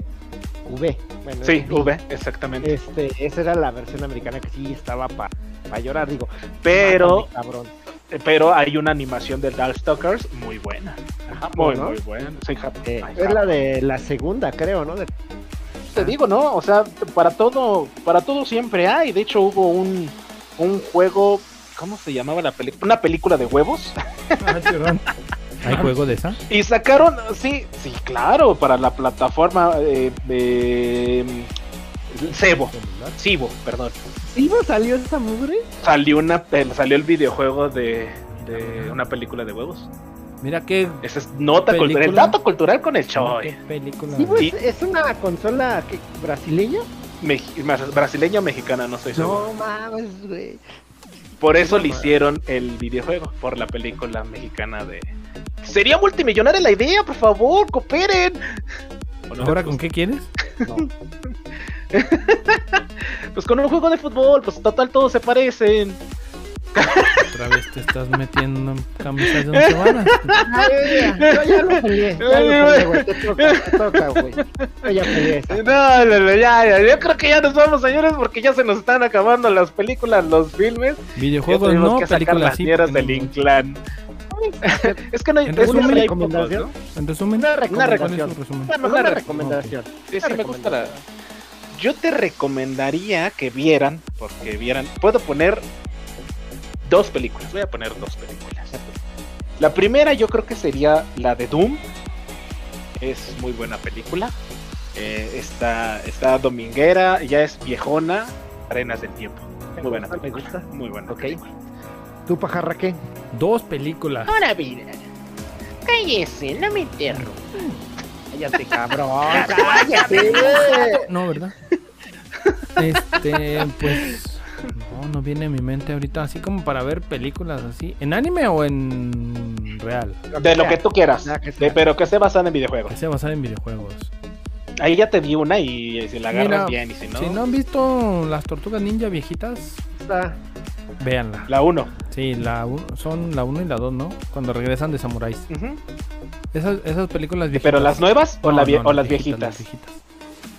V. Bueno, Sí, es V. V, exactamente. Este, esa era la versión americana que sí estaba para llorar, digo. Pero, mátame, cabrón. pero hay una animación de Darkstalkers muy buena. Muy, ¿no? muy buena. Sí, Eh, es la de la segunda, creo, ¿no? De- te digo, ¿no? O sea, para todo, para todo siempre hay. De hecho, hubo un, un juego, ¿cómo se llamaba la película? Una película de huevos. Ah. ¿Hay juego de esa? Y sacaron, sí, sí, claro, para la plataforma eh, de Cebo, Cibo, perdón. ¿Sí no salió esa mugre? Salió una, salió el videojuego de, de una película de huevos. Mira qué Esa es nota cultural, el Película. dato cultural con el qué Choy. película. Sí, pues, es una consola que- brasileña. Brasileña o mexicana, no seguro. No mames, güey. Por eso le hicieron el videojuego, por la película mexicana de. Sería multimillonaria la idea, por favor, cooperen. ¿Ahora con qué quieres? No. Pues con un juego de fútbol, pues total todos se parecen. Otra vez te estás metiendo en camisas de once varas. Ya, yo ya lo peleé, ya lo peleé, güey. Te toca, te toca, güey. Yo ya peleé. No, no, no, ya, ya, yo creo que ya nos vamos, señores, porque ya se nos están acabando las películas, los filmes. Videojuegos no, que sacar películas las sí. del no- Inclán. es que no hay, En resumen, hay recomendación. pocos, ¿no? En resumen, Una ¿cuál es recomendación. resumen? Una una recomendación. Sí, Una sí me gusta la... recomendación. Yo te recomendaría que vieran, porque vieran, puedo poner dos películas, voy a poner dos películas. La primera yo creo que sería la de Doom, es muy buena película, Eh, está, está dominguera, ya es viejona, Arenas del Tiempo, muy buena Me película, gusta. muy buena Ok. película. ¿Tú, pajarra, qué? Dos películas. Ahora mira. Cállese, no me interrumpa. Cállate, cabrón. Cállate. No, ¿verdad? Este, pues. No, no viene a mi mente ahorita. Así como para ver películas así. ¿En anime o en real? De lo que tú quieras, que de- pero que esté basada en videojuegos. Que sea basada en videojuegos. Ahí ya te di una y si la agarras Mira, bien y si no, Si no han visto las tortugas ninja viejitas, Está- véanla. la 1. Sí, la un- son la 1 y la 2, ¿no? Cuando regresan de samuráis. Esas, esas películas viejitas. ¿Pero las nuevas o, No, la vie- no, o las viejitas, viejitas? las viejitas.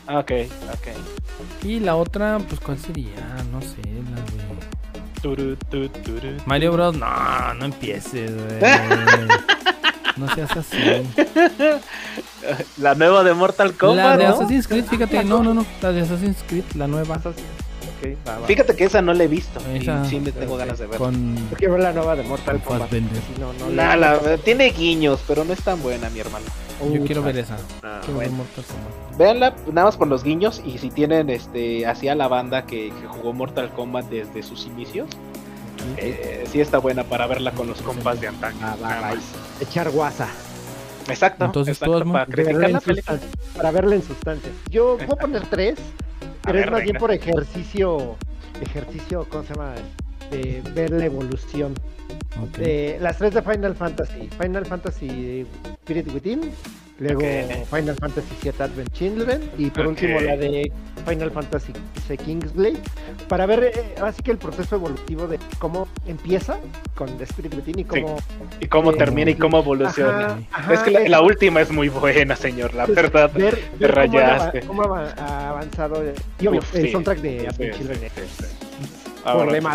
Ah, Ok, ok. Y la otra, pues, ¿cuál sería? No sé, la de... Turu, tu, turu. Mario Bros. No, no empieces, güey. No seas así. La nueva de Mortal La Kombat, de ¿no? Assassin's Creed, fíjate, no, no, no. La de Assassin's Creed, la nueva. Ok, va, va. Fíjate que esa no la he visto. y sí me tengo ganas de ver. Con Yo quiero ver la nueva de Mortal Con Kombat. No, no Nah, la- tiene guiños, pero no es tan buena, mi hermano. Yo Uh, quiero ver esa. Ah, Quiero ver. Mortal Kombat. Véanla nada más por los guiños y si tienen este así a la banda que, que jugó Mortal Kombat desde sus inicios, eh, sí está buena para verla con los compas de antaño. Ah, va. Echar guasa. Exacto, Entonces, exacto, para Verla criticar la película. para verla en sustancia. Yo voy a poner tres, pero es más bien por ejercicio, ejercicio, ¿cómo se llama? De ver la evolución. De las tres de Final Fantasy. Final Fantasy Spirit Within, luego. Final Fantasy VII Advent Children y por último la de Final Fantasy VI Kingsblade. Para ver eh, así que el proceso evolutivo de cómo empieza con Spirit Within y cómo... Y cómo Eh, termina y cómo evoluciona. Ajá, ajá, es que la, es- la última es muy buena, señor, la Pues, verdad. ver, te ver rayaste. cómo ha ha avanzado y obvio, Uf, el sí, soundtrack de Advent sí, Children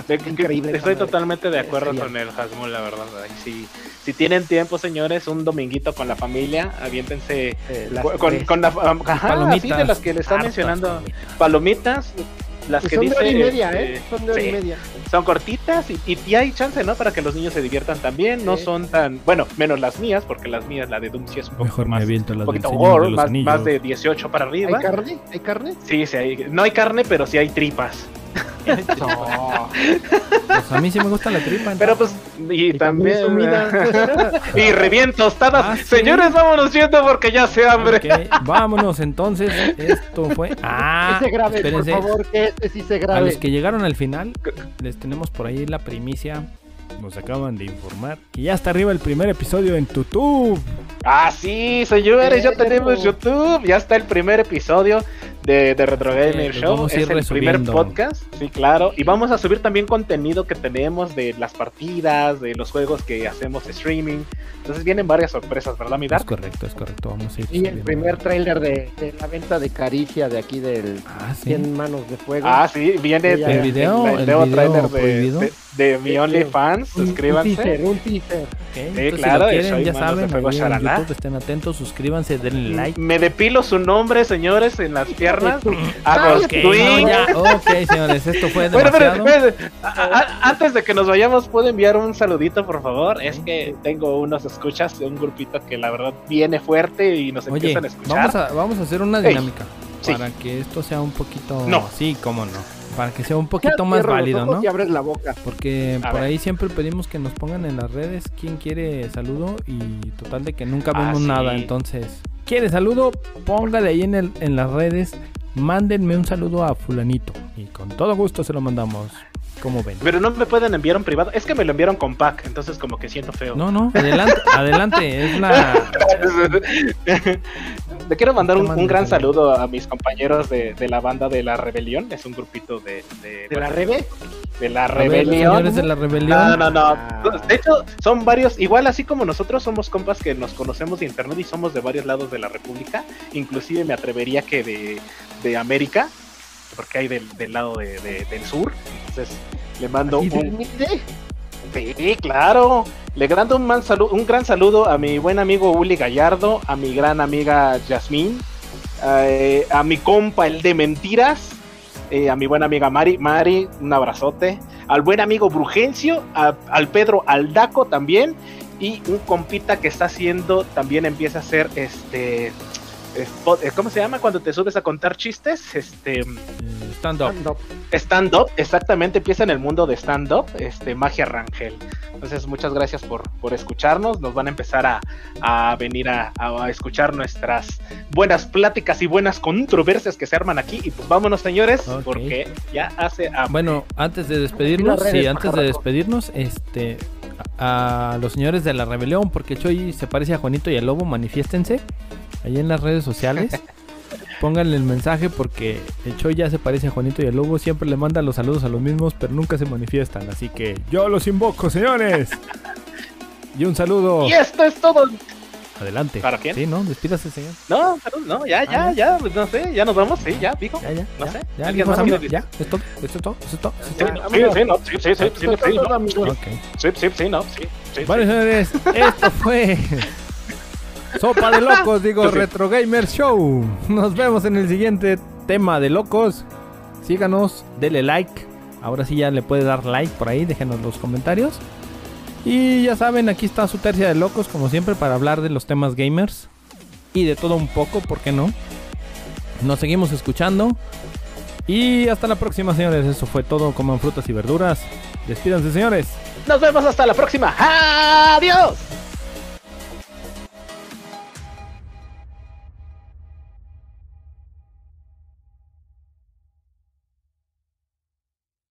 de- que- increíble Estoy totalmente de acuerdo con el Hasmul, la verdad. Ay, Si, si tienen tiempo, señores, un dominguito con la familia, aviéntense eh, las con, tres. con la ajá, así Palomitas. de las que le está mencionando. palomitas. Palomitas, las Y que son de dice, hora y media, este, ¿eh? Son de hora sí, y media. son cortitas y, y, y hay chance, ¿no? Para que los niños se diviertan también. No Sí. son tan, bueno, menos las mías, porque las mías, la de Doom sí es un poco Mejor me más, aviento las poquito de gore, los más, Anillos. más de 18 para ¿Hay arriba. carne? ¿Hay carne? Sí, sí, hay, no hay carne, pero sí hay tripas. No. Pues a mí sí me gusta la tripa. Pero pues, y, también. y revién tostadas. Ah, sí. Señores, vámonos yendo porque ya se hambre. Vámonos entonces. Esto fue. Ah, que se grabe, espérense. por favor, que este sí se A grabe. los que llegaron al final, les tenemos por ahí la primicia. Nos acaban de informar que ya está arriba el primer episodio en YouTube. Ah, sí, señores, ya tenemos YouTube. Ya está el primer episodio de, de Retro Gamer Sí, lo Show. vamos a Es el primer resubiendo. podcast. Sí, claro. Y vamos a subir también contenido que tenemos de las partidas, de los juegos que hacemos streaming. Entonces vienen varias sorpresas, ¿verdad, mi Es correcto, es correcto. Vamos a ir. Y el subiendo. primer tráiler de, de la venta de Caricia de aquí del Ah, sí. 100 manos de fuego. Ah, sí, viene Sí, de-. ¿El video? el ¿El nuevo video trailer de, prohibido? de, de mi Sí, OnlyFans. Un- Un Suscríbanse. teaser, un teaser. Ok, Sí, claro, si quieren, ya saben, Fuego. YouTube estén atentos, suscríbanse, denle like. Me depilo su nombre, señores, en las piernas. Hago Ay, Ok, twing. no, ya, ok, señores, esto fue Bueno, pero, demasiado. espérense. A- a- antes de que nos vayamos, ¿puedo enviar un saludito, por favor? Es que tengo unos escuchas de un grupito que la verdad viene fuerte y nos Oye, empiezan a escuchar. vamos a, vamos a hacer una dinámica para que esto sea un poquito. No. Sí, cómo no. Para que sea un poquito más válido, ¿no? Y abres la boca. Porque A por ver. ahí siempre pedimos que nos pongan en las redes quién quiere saludo y total de que nunca Ah, vemos sí. nada. Entonces, ¿quiere saludo? Póngale ahí en, el, en las redes. Mándenme un saludo a fulanito y con todo gusto se lo mandamos. Como ven. Pero no me pueden enviar un privado. Es que me lo enviaron con pack, entonces como que siento feo. No, no, adelante, adelante. Es la. Le quiero mandar un, un gran saludo a mis compañeros de, de la banda de La Rebelión. Es un grupito de... ¿De, ¿De la Rebe? De La ver, Rebelión. señores de la rebelión. No, no, no. Ah. De hecho, son varios, igual así como nosotros somos compas que nos conocemos de internet y somos de varios lados de la República. Inclusive me atrevería que de, de América, porque hay del, del lado de- de- del sur. Entonces, le mando ¿Y del un... Sí, claro. Le mando un, gran saludo a mi buen amigo Uli Gallardo, a mi gran amiga Yasmín, eh, a mi compa el de Mentiras, eh, a mi buena amiga Mari, Mari, un abrazote, al buen amigo Brugencio, al Pedro Aldaco también, y un compita que está haciendo, también empieza a hacer este... spot- eh, ¿Cómo se llama cuando te subes a contar chistes? Este Eh, Stand up. Stand up. stand-up, exactamente, empieza en el mundo de stand-up, este, Magia Rangel. Entonces, muchas gracias por, por escucharnos. Nos van a empezar a, a venir a, a escuchar nuestras buenas pláticas y buenas controversias que se arman aquí. Y pues vámonos, señores, porque ya hace hambre. Bueno, antes de despedirnos, sí, antes de despedirnos, este, a, a los señores de la rebelión, porque Choy se parece a Juanito y al Lobo, manifiéstense ahí en las redes sociales. Pónganle el mensaje porque el Choy ya se parece a Juanito y al Lobo, siempre le manda los saludos a los mismos, pero nunca se manifiestan. Así que yo los invoco, señores. Y un saludo. Y esto es todo. Adelante. ¿Para quién? Sí, ¿no? Despídase, señor. No, no, ya, ya, Ah, ya, no sé, ya nos vamos, sí, ya, digo. Ya, ya. No ya, sé. Ya, ¿Alguien más ya. Es todo. Esto es todo. Esto es todo. Sí, sí, no, sí, sí, sí, sí, sí, no, sí, sí, sí, no, sí, sí, Bueno, sí. señores, esto fue Sopa de Locos, digo, Pues sí. Retro Gamer Show. Nos vemos en el siguiente tema de locos. Síganos, dele like. Ahora sí ya le puede dar like por ahí, déjenos los comentarios. Y ya saben, aquí está su tercia de locos, como siempre, para hablar de los temas gamers. Y de todo un poco, ¿por qué no? Nos seguimos escuchando. Y hasta la próxima, señores. Eso fue todo. Coman frutas y verduras. Despídanse, señores. Nos vemos hasta la próxima. ¡Adiós!